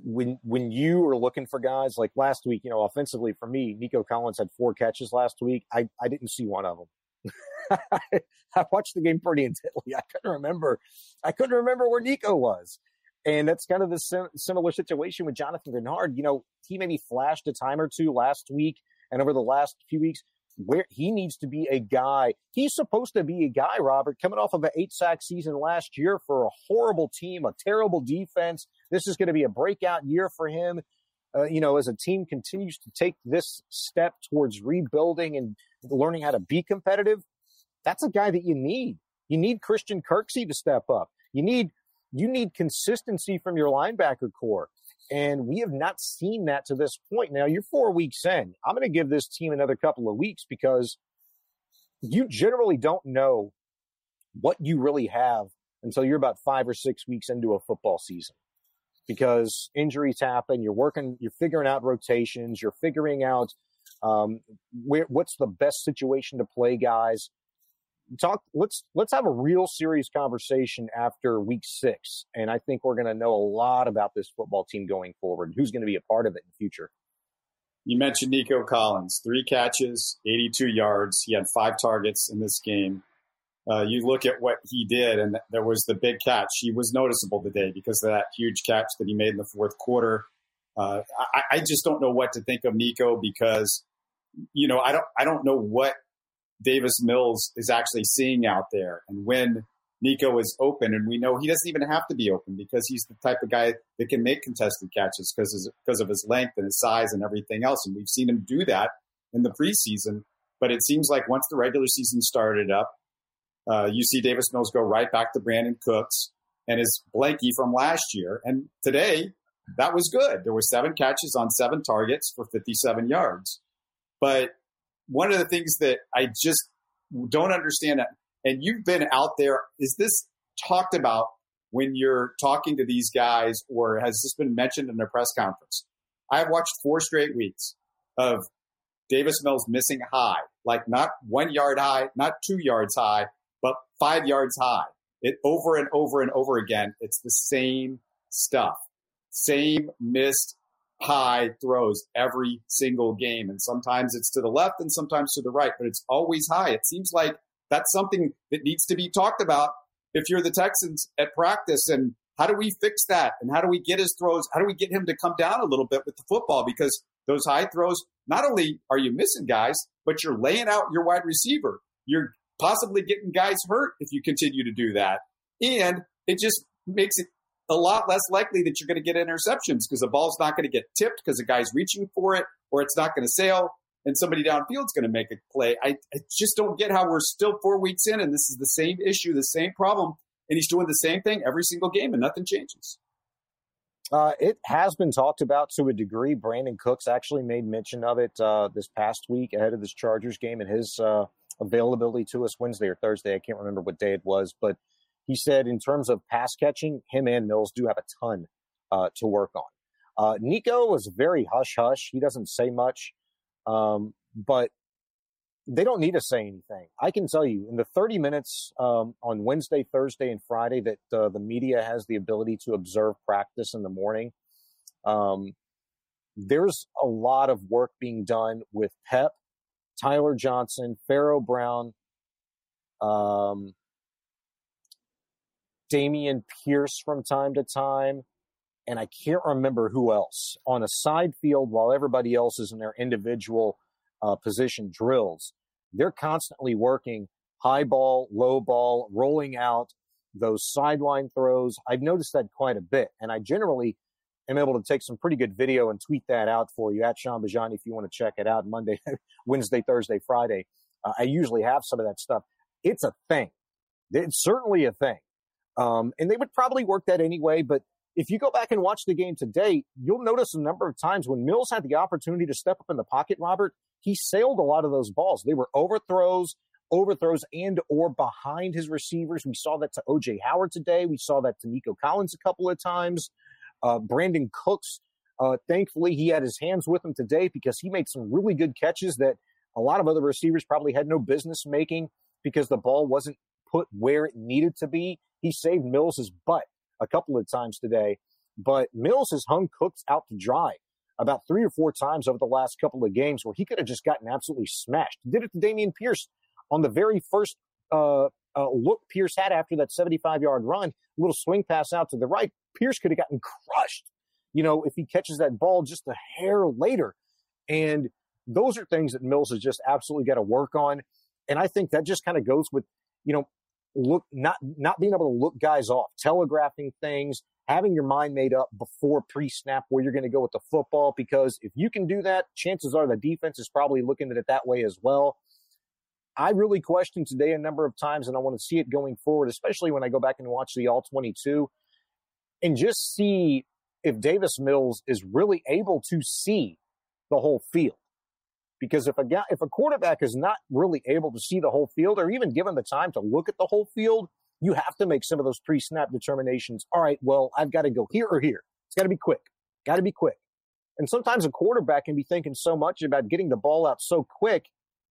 when when you are looking for guys like last week, you know, offensively for me, Nico Collins had four catches last week. I, I didn't see one of them. I watched the game pretty intently. I couldn't remember. I couldn't remember where Nico was. And that's kind of the sim- similar situation with Jonathan Greenard. You know, he maybe flashed a time or two last week and over the last few weeks where he needs to be a guy. He's supposed to be a guy, Robert, coming off of an eight sack season last year for a horrible team, a terrible defense. This is going to be a breakout year for him. Uh, you know, as a team continues to take this step towards rebuilding and learning how to be competitive, that's a guy that you need. You need Christian Kirksey to step up. You need you need consistency from your linebacker core. And we have not seen that to this point. Now you're four weeks in. I'm going to give this team another couple of weeks because you generally don't know what you really have until you're about five or six weeks into a football season because injuries happen. You're working, you're figuring out rotations, you're figuring out um, where, what's the best situation to play guys talk let's let's have a real serious conversation after week six and i think we're going to know a lot about this football team going forward who's going to be a part of it in the future you mentioned nico collins three catches 82 yards he had five targets in this game uh, you look at what he did, and there was the big catch. He was noticeable today because of that huge catch that he made in the fourth quarter. Uh, I, I, just don't know what to think of Nico because, you know, I don't I don't know what Davis Mills is actually seeing out there, and when Nico is open, and we know he doesn't even have to be open because he's the type of guy that can make contested catches because because of his length and his size and everything else, and we've seen him do that in the preseason. But it seems like once the regular season started up, uh, you see Davis Mills go right back to Brandin Cooks and his blankie from last year. And today, that was good. There were seven catches on seven targets for 57 yards. But one of the things that I just don't understand, and you've been out there, is this talked about when you're talking to these guys, or has this been mentioned in a press conference? I've watched four straight weeks of Davis Mills missing high, like not one yard high, not two yards high, but five yards high. It over and over and over again. It's the same stuff, same missed high throws every single game. And sometimes it's to the left and sometimes to the right, but it's always high. It seems like that's something that needs to be talked about if you're the Texans at practice. And how do we fix that? And how do we get his throws? How do we get him to come down a little bit with the football? Because those high throws, not only are you missing guys, but you're laying out your wide receiver. You're possibly getting guys hurt if you continue to do that. And it just makes it a lot less likely that you're going to get interceptions because the ball's not going to get tipped because the guy's reaching for it or it's not going to sail and somebody downfield's going to make a play. I, I just don't get how we're still four weeks in and this is the same issue, the same problem, and he's doing the same thing every single game and nothing changes. Uh, it has been talked about to a degree. Brandin Cooks actually made mention of it uh, this past week ahead of this Chargers game and his uh, availability to us Wednesday or Thursday. I can't remember what day it was, but he said in terms of pass catching, him and Mills do have a ton uh, to work on. Uh, Nico was very hush hush. He doesn't say much, um, but they don't need to say anything. I can tell you in the 30 minutes um, on Wednesday, Thursday, and Friday that uh, the media has the ability to observe practice in the morning. Um, there's a lot of work being done with Pep Tyler Johnson, Pharaoh Brown, um, Dameon Pierce from time to time, and I can't remember who else on a side field while everybody else is in their individual uh, position drills. They're constantly working high ball, low ball, rolling out those sideline throws. I've noticed that quite a bit, and I generally am able to take some pretty good video and tweet that out for you at Sean Bajani if you want to check it out Monday, Wednesday, Thursday, Friday. Uh, I usually have some of that stuff. It's a thing. It's certainly a thing. Um, and they would probably work that anyway. But if you go back and watch the game today, you'll notice a number of times when Mills had the opportunity to step up in the pocket, Robert, he sailed a lot of those balls. They were overthrows, overthrows and or behind his receivers. We saw that to OJ Howard today. We saw that to Nico Collins a couple of times. Uh, Brandin Cooks, uh, thankfully, he had his hands with him today because he made some really good catches that a lot of other receivers probably had no business making because the ball wasn't put where it needed to be. He saved Mills's butt a couple of times today, but Mills has hung Cooks out to dry about three or four times over the last couple of games where he could have just gotten absolutely smashed. Did it to Dameon Pierce on the very first uh, uh, look Pierce had after that 75 yard run, a little swing pass out to the right. Pierce could have gotten crushed, you know, if he catches that ball just a hair later. And those are things that Mills has just absolutely got to work on. And I think that just kind of goes with, you know, look, not, not being able to look guys off, telegraphing things, having your mind made up before pre snap where you're going to go with the football. Because if you can do that, chances are the defense is probably looking at it that way as well. I really questioned today a number of times, and I want to see it going forward, especially when I go back and watch the All 22 and just see if Davis Mills is really able to see the whole field. Because if a guy, if a quarterback is not really able to see the whole field, or even given the time to look at the whole field, you have to make some of those pre-snap determinations. All right, well, I've got to go here or here. It's got to be quick. Got to be quick. And sometimes a quarterback can be thinking so much about getting the ball out so quick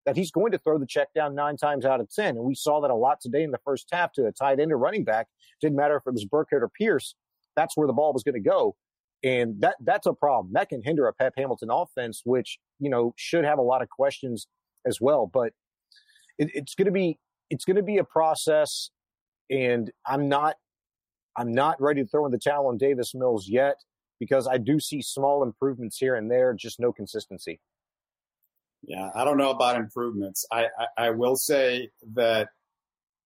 that he's going to throw the check down nine times out of 10. And we saw that a lot today in the first half to a tight end or running back. Didn't matter if it was Burkhead or Pierce. That's where the ball was going to go. And that that's a problem. That can hinder a Pep Hamilton offense, which, you know, should have a lot of questions as well. But it, it's going to be it's going to be a process, and I'm not I'm not ready to throw in the towel on Davis Mills yet because I do see small improvements here and there, just no consistency. Yeah, I don't know about improvements. I, I, I will say that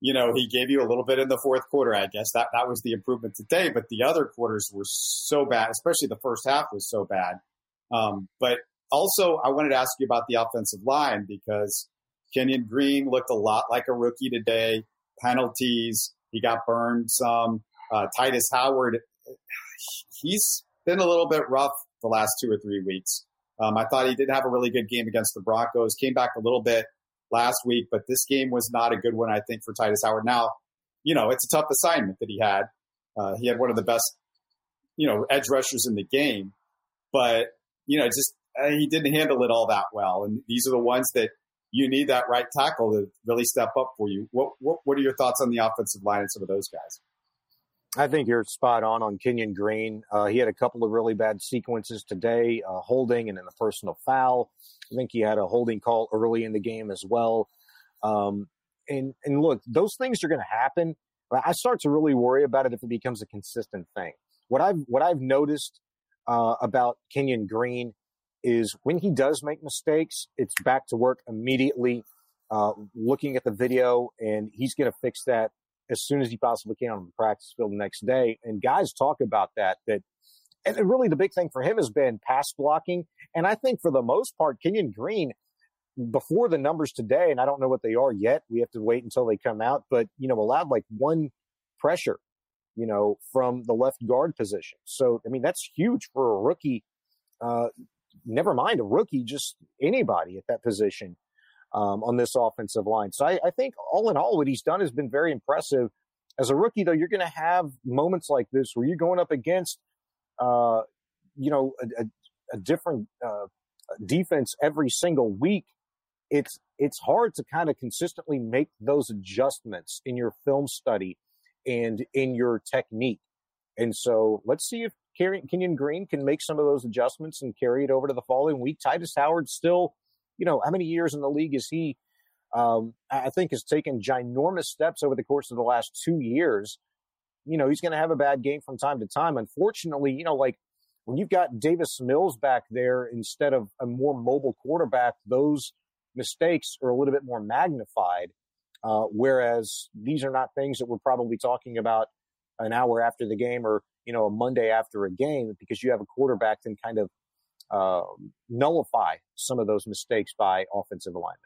you know, he gave you a little bit in the fourth quarter. I guess that that was the improvement today, but the other quarters were so bad, especially the first half was so bad. Um, but also, I wanted to ask you about the offensive line because Kenyon Green looked a lot like a rookie today. Penalties, he got burned some. Uh, Tytus Howard, he's been a little bit rough the last two or three weeks. Um, I thought he did have a really good game against the Broncos. Came back a little bit last week, but this game was not a good one, I think, for Tytus Howard. Now, you know, it's a tough assignment that he had. Uh, he had one of the best, you know, edge rushers in the game, but you know, just uh, he didn't handle it all that well. And these are the ones that you need that right tackle to really step up for you. What what, what are your thoughts on the offensive line and some of those guys? I think you're spot on on Kenyon Green. Uh, he had a couple of really bad sequences today, uh, holding and then the personal foul. I think he had a holding call early in the game as well. Um, and and look, those things are going to happen. I start to really worry about it if it becomes a consistent thing. What I've what I've noticed uh, about Kenyon Green is when he does make mistakes, it's back to work immediately. Uh, looking at the video, and he's going to fix that as soon as he possibly can on the practice field the next day. And guys talk about that. That and really the big thing for him has been pass blocking. And I think for the most part, Kenyon Green, before the numbers today, and I don't know what they are yet, we have to wait until they come out, but, you know, allowed like one pressure, you know, from the left guard position. So, I mean, that's huge for a rookie. Uh, never mind a rookie, just anybody at that position um, on this offensive line. So I, I think all in all, what he's done has been very impressive. As a rookie, though, you're going to have moments like this where you're going up against uh, you know, a, a, a different uh, defense every single week, it's it's hard to kind of consistently make those adjustments in your film study and in your technique. And so let's see if Kenyon Green can make some of those adjustments and carry it over to the following week. Tytus Howard still, you know, how many years in the league is he? Um, I think has taken ginormous steps over the course of the last two years you know, he's going to have a bad game from time to time. Unfortunately, you know, like when you've got Davis Mills back there instead of a more mobile quarterback, those mistakes are a little bit more magnified. Uh, whereas these are not things that we're probably talking about an hour after the game or, you know, a Monday after a game because you have a quarterback that kind of uh, nullify some of those mistakes by offensive alignment.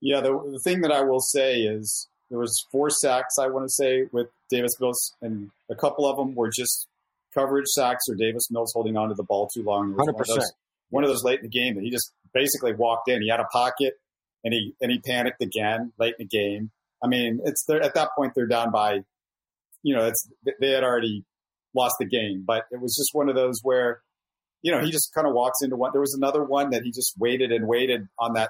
Yeah, the, the thing that I will say is there was four sacks, I want to say, with Davis Mills, and a couple of them were just coverage sacks or Davis Mills holding on to the ball too long. Hundred percent. One of those late in the game that he just basically walked in. He had a pocket, and he and he panicked again late in the game. I mean, it's there at that point they're down by, you know, it's they had already lost the game, but it was just one of those where, you know, he just kind of walks into one. There was another one that he just waited and waited on that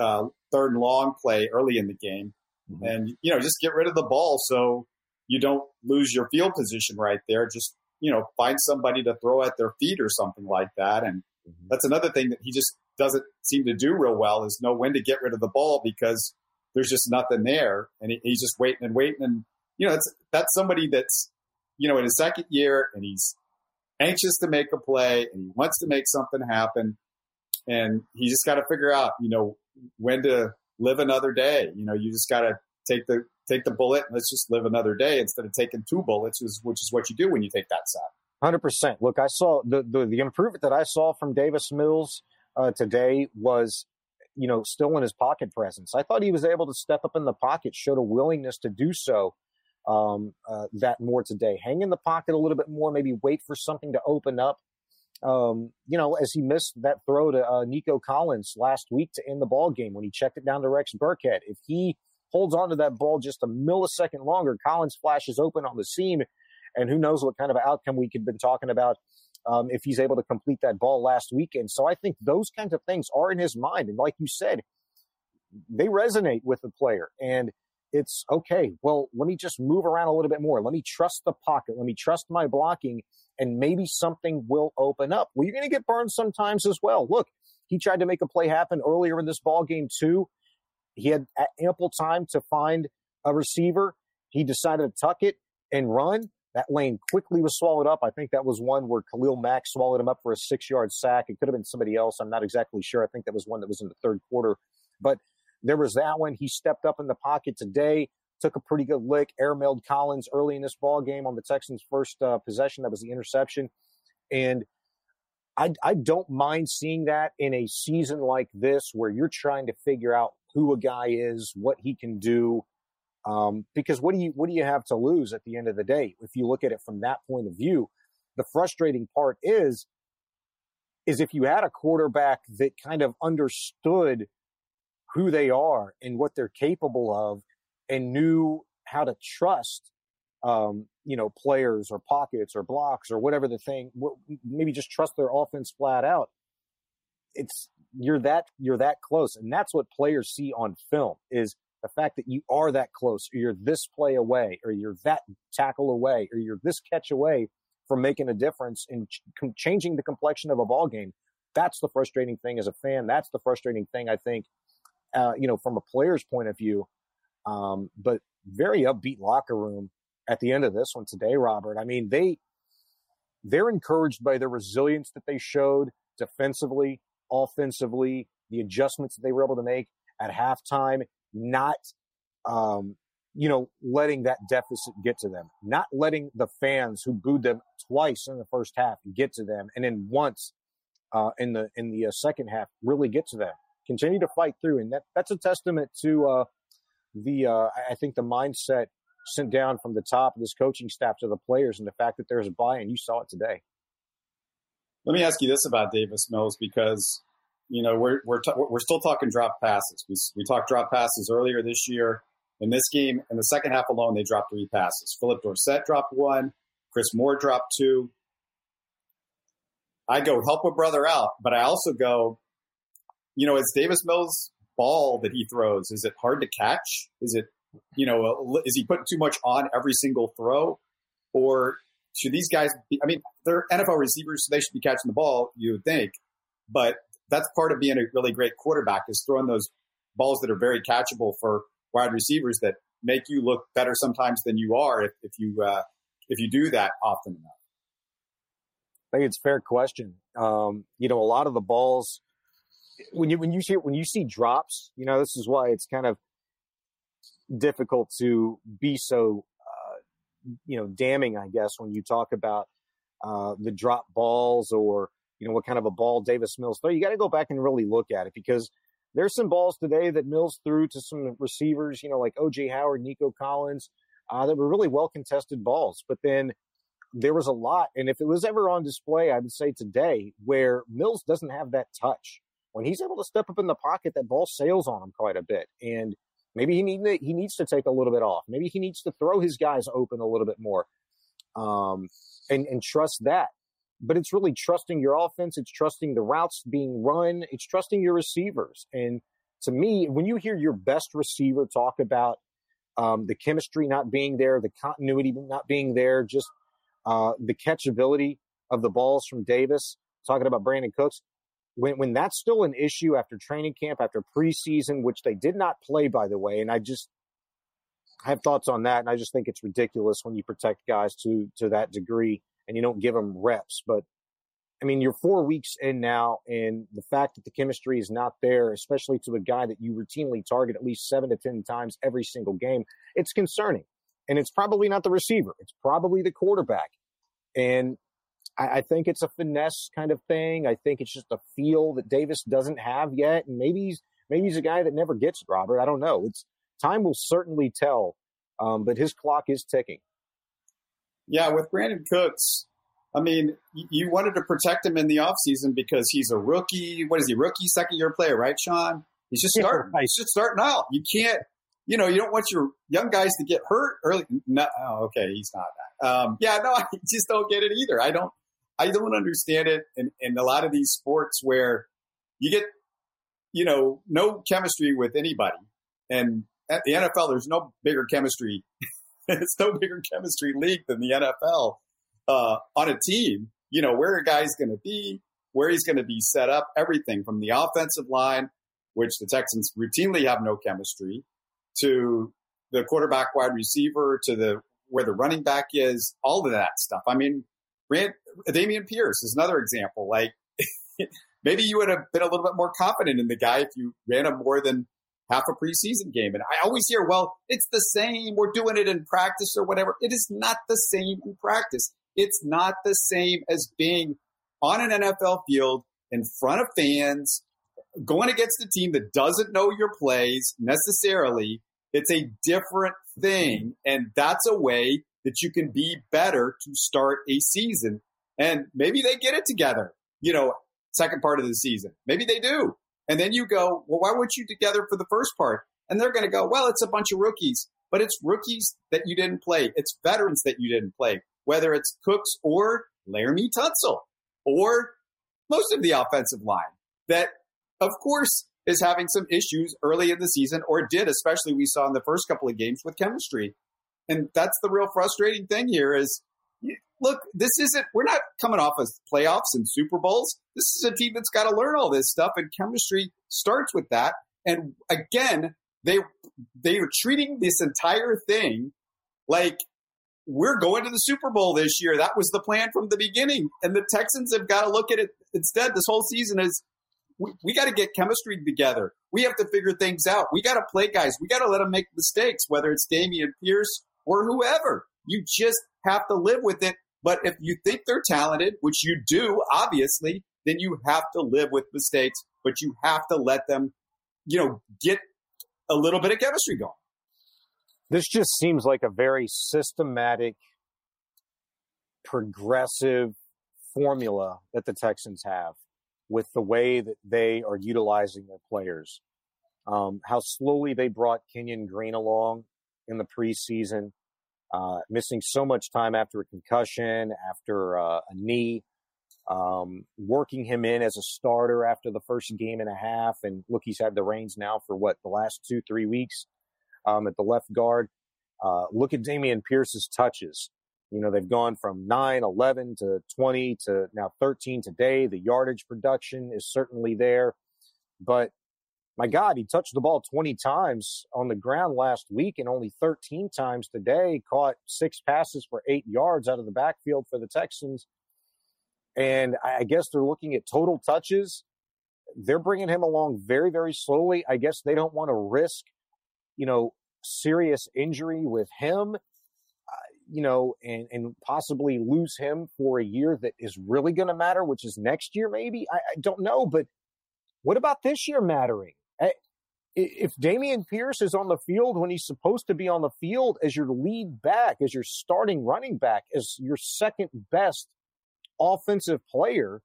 uh, third and long play early in the game, mm-hmm. and you know, just get rid of the ball so you don't lose your field position right there. Just, you know, find somebody to throw at their feet or something like that. And mm-hmm. that's another thing that he just doesn't seem to do real well is know when to get rid of the ball because there's just nothing there. And he, he's just waiting and waiting. And, you know, it's, that's somebody that's, you know, in his second year and he's anxious to make a play and he wants to make something happen. And he just got to figure out, you know, when to live another day. You know, you just got to take the take the bullet and let's just live another day instead of taking two bullets, which is what you do when you take that sack. Hundred percent. Look, I saw the, the, the improvement that I saw from Davis Mills uh, today was, you know, still in his pocket presence. I thought he was able to step up in the pocket, showed a willingness to do so. Um, uh, that more today. Hang in the pocket a little bit more, maybe wait for something to open up. Um, you know, as he missed that throw to uh, Nico Collins last week to end the ball game when he checked it down to Rex Burkhead. If he holds on to that ball just a millisecond longer, Collins flashes open on the seam, and who knows what kind of outcome we could have been talking about um, if he's able to complete that ball last weekend. So I think those kinds of things are in his mind, and like you said, they resonate with the player, and it's okay. Well, let me just move around a little bit more. Let me trust the pocket. Let me trust my blocking, and maybe something will open up. Well, you're going to get burned sometimes as well. Look, he tried to make a play happen earlier in this ball game too he had ample time to find a receiver. He decided to tuck it and run. That lane quickly was swallowed up. I think that was one where Khalil Mack swallowed him up for a six yard sack. It could have been somebody else. I'm not exactly sure. I think that was one that was in the third quarter. But there was that one. He stepped up in the pocket today, took a pretty good lick, airmailed Collins early in this ball game on the Texans' first uh, possession. That was the interception. And I, I don't mind seeing that in a season like this where you're trying to figure out who a guy is, what he can do. Um, because what do you what do you have to lose at the end of the day if you look at it from that point of view? The frustrating part is is if you had a quarterback that kind of understood who they are and what they're capable of and knew how to trust um, you know players or pockets or blocks or whatever the thing maybe just trust their offense flat out. It's you're that you're that close. And that's what players see on film is the fact that you are that close or you're this play away or you're that tackle away or you're this catch away from making a difference in ch- changing the complexion of a ball game that's the frustrating thing as a fan. That's the frustrating thing i think uh, you know from a player's point of view um, but very upbeat locker room at the end of this one today robert i mean they they're encouraged by the resilience that they showed defensively offensively the adjustments that they were able to make at halftime not, um, you know, letting that deficit get to them, not letting the fans who booed them twice in the first half get to them, and then once uh, in the in the uh, second half really get to them. Continue to fight through, and that that's a testament to uh, the uh, I think the mindset sent down from the top of this coaching staff to the players, and the fact that there's a buy-in. You saw it today. Let me ask you this about Davis Mills because you know, we're we're t- we're still talking drop passes. We we talked drop passes earlier this year. In this game, in the second half alone, they dropped three passes. Phillip Dorsett dropped one. Chris Moore dropped two. I go help a brother out, but I also go, you know, is Davis Mills ball that he throws is it hard to catch? Is it, you know, is he putting too much on every single throw, or should these guys? Be, I mean, they're NFL receivers, so they should be catching the ball. You would think, but that's part of being a really great quarterback is throwing those balls that are very catchable for wide receivers that make you look better sometimes than you are if, if you uh, if you do that often enough. I think it's fair question. Um, you know, a lot of the balls when you when you see when you see drops, you know, this is why it's kind of difficult to be so uh, you know damning, I guess, when you talk about uh, the drop balls or you know, what kind of a ball Davis Mills throw. You got to go back and really look at it because there's some balls today that Mills threw to some receivers, you know, like OJ Howard, Nico Collins, uh, that were really well contested balls. But then there was a lot. And if it was ever on display, I would say today, where Mills doesn't have that touch. When he's able to step up in the pocket, that ball sails on him quite a bit. And maybe he need he needs to take a little bit off. Maybe he needs to throw his guys open a little bit more, um, and and trust that but it's really trusting your offense. It's trusting the routes being run. It's trusting your receivers. And to me, when you hear your best receiver talk about um, the chemistry not being there, the continuity not being there, just uh, the catchability of the balls from Davis, talking about Brandin Cooks, when when that's still an issue after training camp, after preseason, which they did not play, by the way, and I just have thoughts on that, and I just think it's ridiculous when you protect guys to to that degree and you don't give them reps. But I mean, you're four weeks in now, and the fact that the chemistry is not there, especially to a guy that you routinely target at least seven to 10 times every single game, it's concerning. And it's probably not the receiver, it's probably the quarterback. And I, I think it's a finesse kind of thing. I think it's just a feel that Davis doesn't have yet. And maybe he's, maybe he's a guy that never gets it, Robert. I don't know. It's time will certainly tell. Um, but his clock is ticking. Yeah, with Brandin Cooks, I mean, you wanted to protect him in the offseason because he's a rookie. What is he, rookie, second year player, right, Sean? He's just starting. Yeah, He's just starting out. You can't, you know, you don't want your young guys to get hurt early. No, oh, okay, he's not that. Um, yeah, no, I just don't get it either. I don't, I don't understand it in, in a lot of these sports where you get, you know, no chemistry with anybody. And at the NFL, there's no bigger chemistry it's no bigger chemistry league than the NFL uh, on a team. You know where a guy's going to be, where he's going to be set up, everything from the offensive line. which the Texans routinely have no chemistry, to the quarterback wide receiver, to the where the running back is, all of that stuff. I mean, Rand, Dameon Pierce is another example. Like maybe you would have been a little bit more confident in the guy if you ran him more than half a preseason game. And I always hear, well, it's the same. We're doing it in practice or whatever. It is not the same in practice. It's not the same as being on an NFL field in front of fans, going against a team that doesn't know your plays necessarily. It's a different thing. And that's a way that you can be better to start a season. And maybe they get it together, you know, second part of the season. Maybe they do. And then you go, well, why weren't you together for the first part? And they're going to go, well, it's a bunch of rookies, but it's rookies that you didn't play. It's veterans that you didn't play, whether it's Cooks or Laremy Tunsil or most of the offensive line that, of course, is having some issues early in the season or did, especially we saw in the first couple of games with chemistry. And that's the real frustrating thing here is look, this isn't, we're not coming off of playoffs and Super Bowls. This is a team that's got to learn all this stuff, and chemistry starts with that. And again, they they are treating this entire thing like we're going to the Super Bowl this year. That was the plan from the beginning. And the Texans have got to look at it instead. This whole season is we, we got to get chemistry together. We have to figure things out. We got to play guys. We got to let them make mistakes, whether it's Dameon Pierce or whoever. You just have to live with it but if you think they're talented, which you do, obviously, then you have to live with mistakes, but you have to let them, you know, get a little bit of chemistry going. This just seems like a very systematic, progressive formula that the Texans have with the way that they are utilizing their players. Um, how slowly they brought Kenyon Green along in the preseason, uh, missing so much time after a concussion, after uh, a knee, um, working him in as a starter after the first game and a half. And look, he's had the reins now for what, the last two, three weeks um, at the left guard. Uh, look at Dameon Pierce's touches. You know, they've gone from 9, 11 to 20 to now 13 today. The yardage production is certainly there. But my God, he touched the ball 20 times on the ground last week and only 13 times today. Caught six passes for eight yards out of the backfield for the Texans. And I guess they're looking at total touches. They're bringing him along very, very slowly. I guess they don't want to risk, you know, serious injury with him, uh, you know, and, and possibly lose him for a year that is really going to matter, which is next year, maybe. I, I don't know. But what about this year mattering? If Dameon Pierce is on the field when he's supposed to be on the field as your lead back, as your starting running back, as your second best offensive player,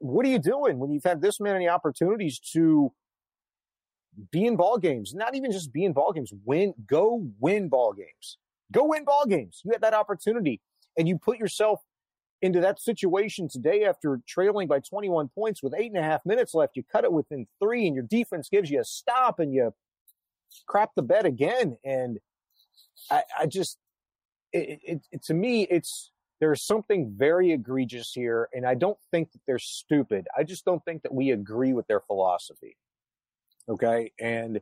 what are you doing when you've had this many opportunities to be in ball games? Not even just be in ball games, win, go win ball games. Go win ball games. You had that opportunity and you put yourself into that situation today after trailing by 21 points with eight and a half minutes left. You cut it within three, and your defense gives you a stop, and you crap the bed again. And I, I just, it, it, it, to me, it's there's something very egregious here, and I don't think that they're stupid. I just don't think that we agree with their philosophy. Okay, and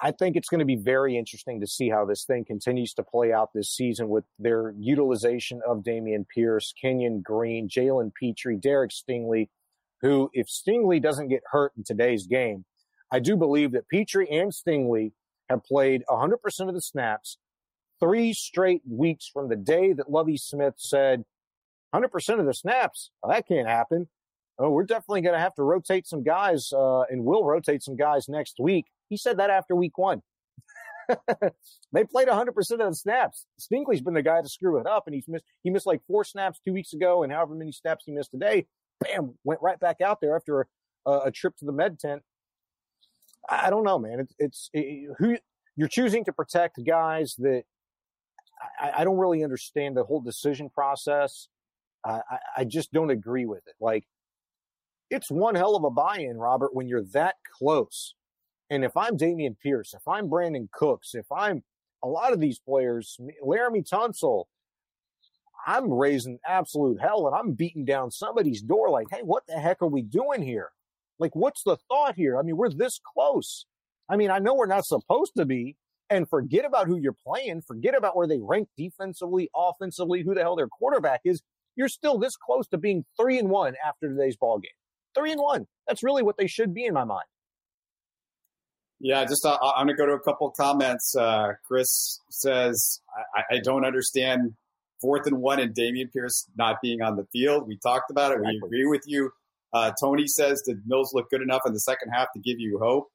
I think it's going to be very interesting to see how this thing continues to play out this season with their utilization of Dameon Pierce, Kenyon Green, Jalen Pitre, Derek Stingley, who, if Stingley doesn't get hurt in today's game, I do believe that Pitre and Stingley have played 100% of the snaps three straight weeks from the day that Lovie Smith said 100% of the snaps. Well, that can't happen. Oh, we're definitely going to have to rotate some guys, uh, and we'll rotate some guys next week. He said that after week one. they played 100% of the snaps. Stingley's been the guy to screw it up, and he's missed. He missed like four snaps two weeks ago, and however many snaps he missed today, bam, went right back out there after a, a trip to the med tent. I don't know, man. It's, it's it, who you're choosing to protect guys that I, I, don't really understand the whole decision process. I, I just don't agree with it. Like, it's one hell of a buy-in, Robert, when you're that close and if I'm Dameon Pierce, if I'm Brandin Cooks, if I'm a lot of these players, Laremy Tunsil, I'm raising absolute hell and I'm beating down somebody's door like, hey, what the heck are we doing here? Like, what's the thought here? I mean, we're this close. I mean, I know we're not supposed to be, and forget about who you're playing, forget about where they rank defensively, offensively, who the hell their quarterback is. You're still this close to being three and one after today's ball game. Three and one. That's really what they should be in my mind. Yeah, just uh, I'm going to go to a couple comments. Uh, Chris says, I, I, don't understand fourth and one and Dameon Pierce not being on the field. We talked about it. Exactly. We agree with you. Uh, Tony says, did Mills look good enough in the second half to give you hope?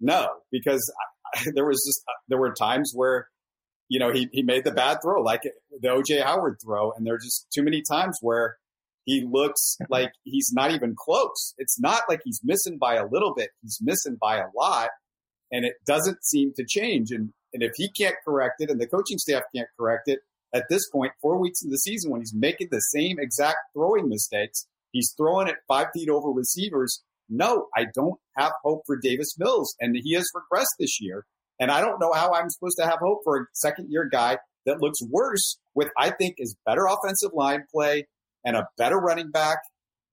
No, because I, there was just, uh, there were times where, you know, he, he made the bad throw, like the OJ Howard throw. And there are just too many times where he looks like he's not even close. It's not like he's missing by a little bit. He's missing by a lot and it doesn't seem to change. And, and if he can't correct it and the coaching staff can't correct it at this point, four weeks in the season, when he's making the same exact throwing mistakes, he's throwing it five feet over receivers. No, I don't have hope for Davis Mills. And he has regressed this year. And I don't know how I'm supposed to have hope for a second year guy that looks worse with, I think, is better offensive line play and a better running back.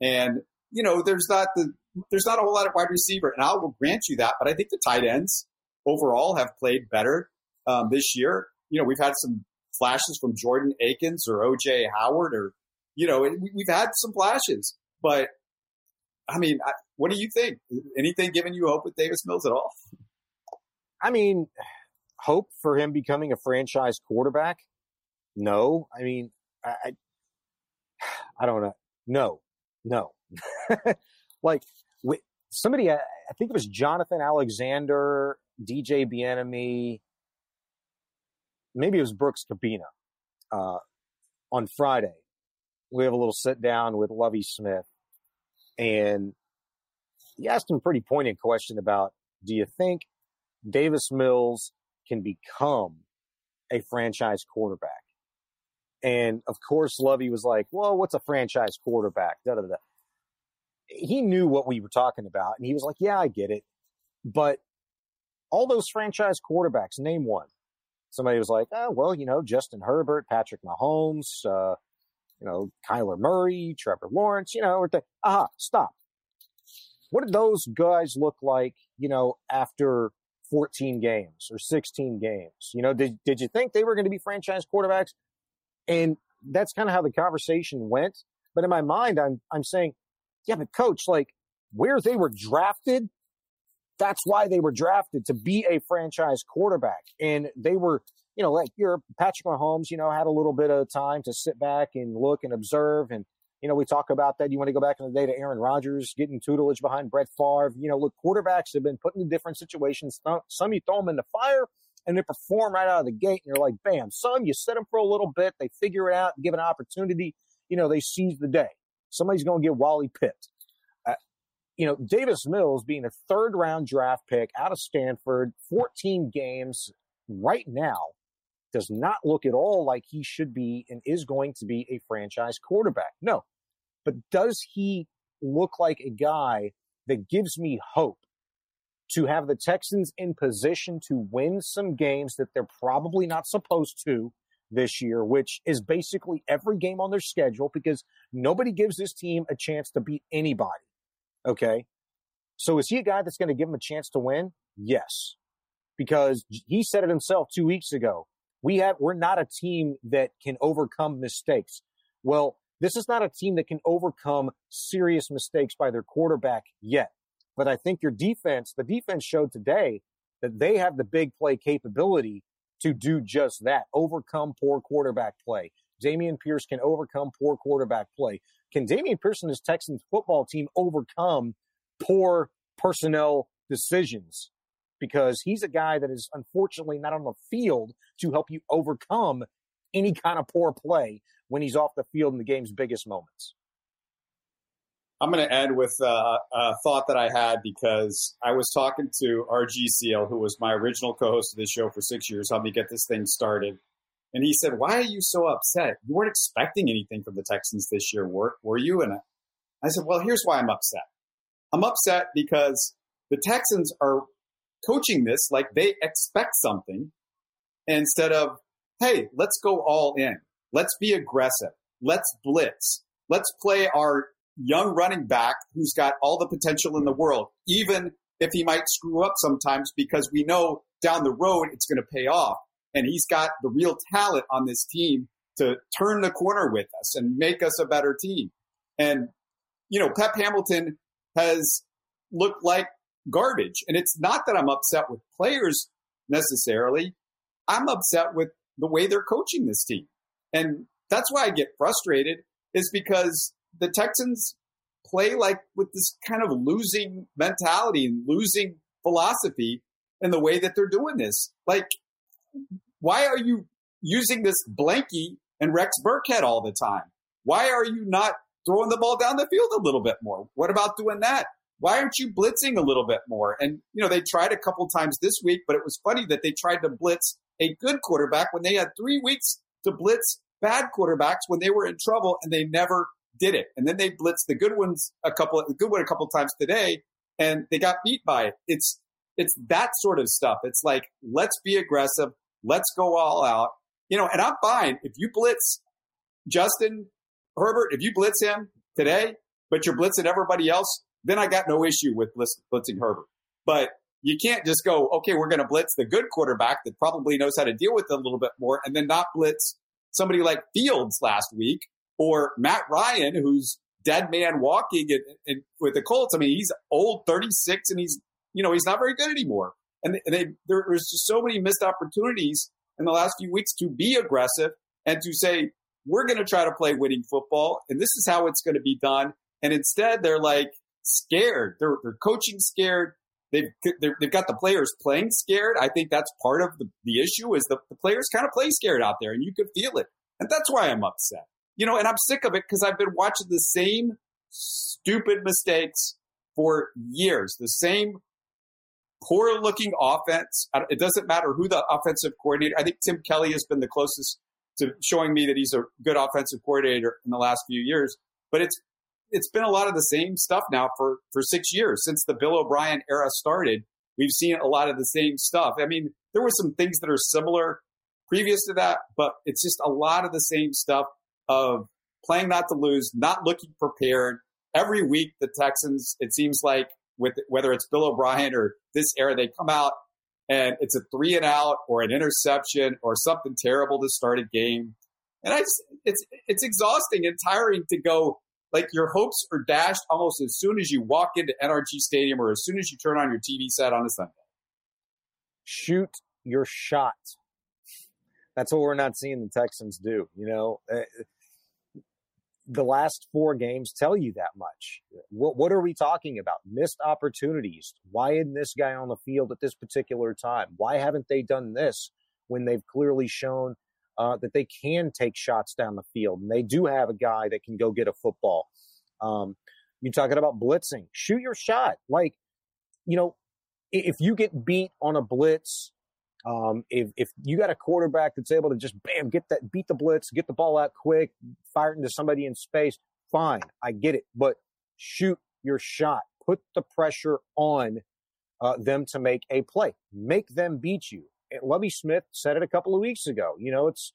And, you know, there's not the there's not a whole lot of wide receiver, and I will grant you that. But I think the tight ends overall have played better um, this year. You know, we've had some flashes from Jordan Akins or OJ Howard, or you know, we've had some flashes. But I mean, what do you think? Anything giving you hope with Davis Mills at all? I mean, hope for him becoming a franchise quarterback? No. I mean, I, I, I don't know. No, no. like with somebody, I think it was Jonathan Alexander, DJ Bien-Aime, maybe it was Brooks Kubena, uh, on Friday. We have a little sit down with Lovie Smith, and he asked him a pretty poignant question about, do you think Davis Mills can become a franchise quarterback? And of course, Lovie was like, well, what's a franchise quarterback? Da, da, da he knew what we were talking about, and he was like, "Yeah, I get it," but all those franchise quarterbacks, name one. Somebody was like, "Oh, well, you know, Justin Herbert, Patrick Mahomes, uh, you know, Kyler Murray, Trevor Lawrence, you know, or th- aha, stop. What did those guys look like, you know, after 14 games or 16 games? You know, did, did you think they were going to be franchise quarterbacks? And that's kind of how the conversation went. But in my mind, I'm, I'm saying, yeah, but coach, like where they were drafted, that's why they were drafted to be a franchise quarterback. And they were, you know, like your Patrick Mahomes, you know, had a little bit of time to sit back and look and observe. And, you know, we talk about that. You want to go back in the day to Aaron Rodgers getting tutelage behind Brett Favre. You know, look, quarterbacks have been put in different situations. Some you throw them in the fire and they perform right out of the gate. And you're like, bam. Some you set them for a little bit. They figure it out, give an opportunity. You know, they seize the day. Somebody's going to get Wally Pipp. Uh, you know, Davis Mills being a third round draft pick out of Stanford, 14 games right now, does not look at all like he should be and is going to be a franchise quarterback. No. But does he look like a guy that gives me hope to have the Texans in position to win some games that they're probably not supposed to this year, which is basically every game on their schedule because nobody gives this team a chance to beat anybody. Okay. So is he a guy that's going to give them a chance to win? Yes. Because he said it himself two weeks ago. We have, we're not a team that can overcome mistakes. Well, this is not a team that can overcome serious mistakes by their quarterback yet. But I think your defense, the defense showed today that they have the big play capability to do just that, overcome poor quarterback play. Dameon Pierce can overcome poor quarterback play. Can Dameon Pierce and his Texans football team overcome poor personnel decisions? Because he's a guy that is unfortunately not on the field to help you overcome any kind of poor play when he's off the field in the game's biggest moments. I'm going to end with uh, a thought that I had because I was talking to RG Seal, who was my original co-host of this show for six years, helped me get this thing started. And he said, "Why are you so upset? You weren't expecting anything from the Texans this year, were, were you?" And I said, "Well, here's why I'm upset. I'm upset because the Texans are coaching this like they expect something instead of, hey, let's go all in. Let's be aggressive. Let's blitz. Let's play our young running back who's got all the potential in the world, even if he might screw up sometimes because we know down the road it's going to pay off. And he's got the real talent on this team to turn the corner with us and make us a better team. And, you know, Pep Hamilton has looked like garbage. And it's not that I'm upset with players necessarily. I'm upset with the way they're coaching this team. And that's why I get frustrated is because the Texans play like with this kind of losing mentality and losing philosophy in the way that they're doing this. Like, why are you using this blankie and Rex Burkhead all the time? Why are you not throwing the ball down the field a little bit more? What about doing that? Why aren't you blitzing a little bit more? And, you know, they tried a couple times this week, but it was funny that they tried to blitz a good quarterback when they had three weeks to blitz bad quarterbacks when they were in trouble and they never did it. And then they blitzed the good ones a couple, good one a couple times today and they got beat by it. It's, it's that sort of stuff. It's like, let's be aggressive. Let's go all out. You know, and I'm fine if you blitz Justin Herbert, if you blitz him today, but you're blitzing everybody else, then I got no issue with blitzing Herbert. But you can't just go, okay, we're going to blitz the good quarterback that probably knows how to deal with it a little bit more and then not blitz somebody like Fields last week or Matt Ryan, who's dead man walking and, and with the Colts. I mean, he's old, 36, and he's, you know, he's not very good anymore. And they, they, there was just so many missed opportunities in the last few weeks to be aggressive and to say, we're going to try to play winning football, and this is how it's going to be done. And instead, they're like, scared. They're, they're coaching scared. They've, they've got the players playing scared. I think that's part of the, the issue is the, the players kind of play scared out there and you could feel it. And that's why I'm upset. You know, and I'm sick of it because I've been watching the same stupid mistakes for years. The same poor looking offense. It doesn't matter who the offensive coordinator. I think Tim Kelly has been the closest to showing me that he's a good offensive coordinator in the last few years. But it's it's been a lot of the same stuff now for for six years since the Bill O'Brien era started. We've seen a lot of the same stuff. I mean, there were some things that are similar previous to that, but it's just a lot of the same stuff of playing not to lose, not looking prepared. Every week, the Texans, it seems like with whether it's Bill O'Brien or this era, they come out and it's a three and out or an interception or something terrible to start a game. And I just, it's it's exhausting and tiring to go like your hopes are dashed almost as soon as you walk into NRG Stadium or as soon as you turn on your TV set on a Sunday. Shoot your shot. That's what we're not seeing the Texans do. You know, uh, the last four games tell you that much. What, what are we talking about? Missed opportunities. Why isn't this guy on the field at this particular time? Why haven't they done this when they've clearly shown uh, that they can take shots down the field. And they do have a guy that can go get a football. Um, you're talking about blitzing. Shoot your shot. Like, you know, if you get beat on a blitz, um, if, if you got a quarterback that's able to just bam, get that, beat the blitz, get the ball out quick, fire it into somebody in space, fine. I get it. But shoot your shot. Put the pressure on uh, them to make a play. Make them beat you. Lovie Smith said it a couple of weeks ago. You know, it's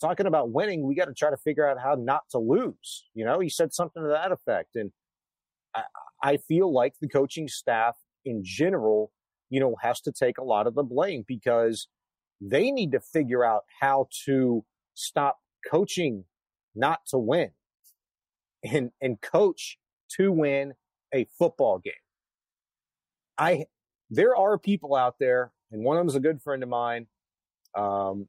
talking about winning. We got to try to figure out how not to lose. You know, he said something to that effect. And I, I feel like the coaching staff in general, you know, has to take a lot of the blame because they need to figure out how to stop coaching not to win and, and coach to win a football game. I, there are people out there and one of them is a good friend of mine, um,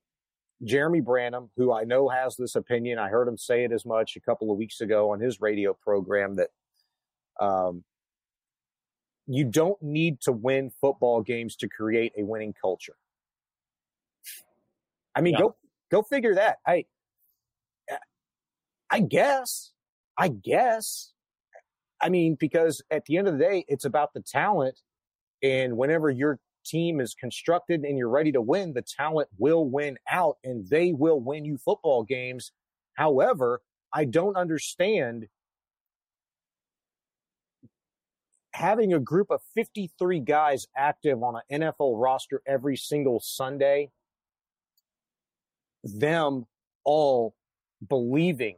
Jeremy Branham, who I know has this opinion. I heard him say it as much a couple of weeks ago on his radio program that um, you don't need to win football games to create a winning culture. I mean, yeah. go go figure that. I I guess. I guess. I mean, because at the end of the day, it's about the talent. And whenever you're team is constructed and you're ready to win, the talent will win out and they will win you football games. However, I don't understand having a group of 53 guys active on an NFL roster every single Sunday, them all believing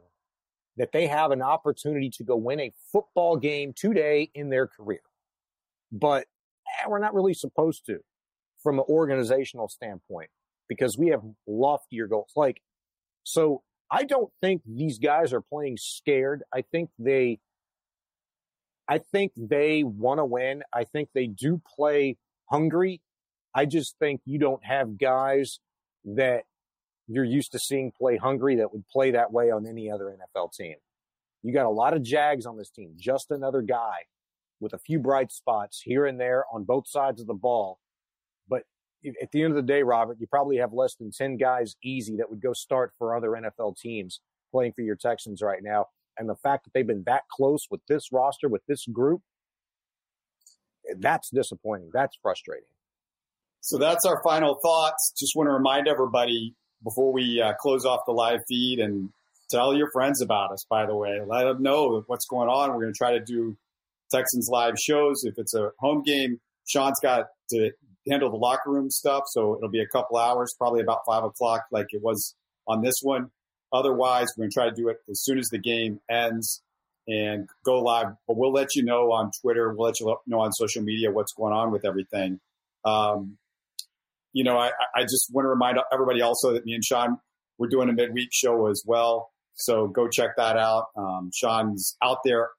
that they have an opportunity to go win a football game today in their career. But eh, we're not really supposed to from an organizational standpoint because we have loftier goals. Like, so I don't think these guys are playing scared. I think they, I think they want to win. I think they do play hungry. I just think you don't have guys that you're used to seeing play hungry that would play that way on any other NFL team. You got a lot of Jags on this team, just another guy with a few bright spots here and there on both sides of the ball. But at the end of the day, Robert, you probably have less than 10 guys easy that would go start for other NFL teams playing for your Texans right now. And the fact that they've been that close with this roster, with this group, that's disappointing. That's frustrating. So that's our final thoughts. Just want to remind everybody before we uh, close off the live feed and tell your friends about us, by the way. Let them know what's going on. We're going to try to do Texans live shows. If it's a home game, Sean's got to handle the locker room stuff. So it'll be a couple hours, probably about five o'clock, like it was on this one. Otherwise, we're going to try to do it as soon as the game ends and go live. But we'll let you know on Twitter. We'll let you know on social media what's going on with everything. Um, you know, I, I just want to remind everybody also that me and Sean, we're doing a midweek show as well. So go check that out. Um, Sean's out there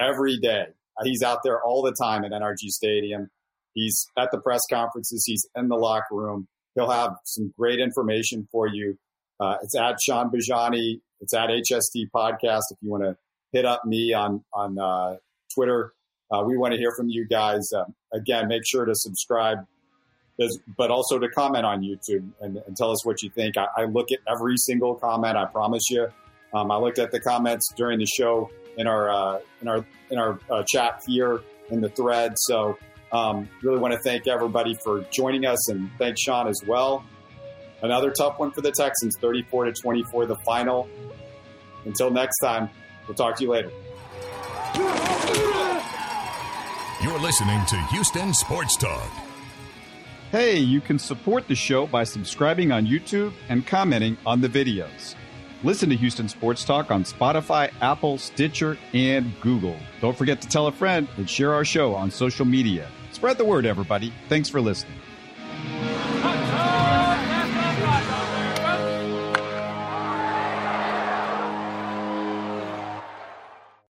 every day. He's out there all the time at NRG Stadium. He's at the press conferences. He's in the locker room. He'll have some great information for you. Uh, it's at Sean Bajani. It's at HST Podcast. If you want to hit up me on on uh, Twitter, uh, we want to hear from you guys. Um, again, make sure to subscribe, but also to comment on YouTube and, and tell us what you think. I, I, look at every single comment. I promise you. Um, I looked at the comments during the show in our uh, in our in our uh, chat here in the thread. So um, really want to thank everybody for joining us and thank Sean as well. Another tough one for the Texans, 34 to 24, the final. Until next time, we'll talk to you later. You're listening to Houston Sports Talk. Hey, you can support the show by subscribing on YouTube and commenting on the videos. Listen to Houston Sports Talk on Spotify, Apple, Stitcher, and Google. Don't forget to tell a friend and share our show on social media. Spread the word, everybody. Thanks for listening.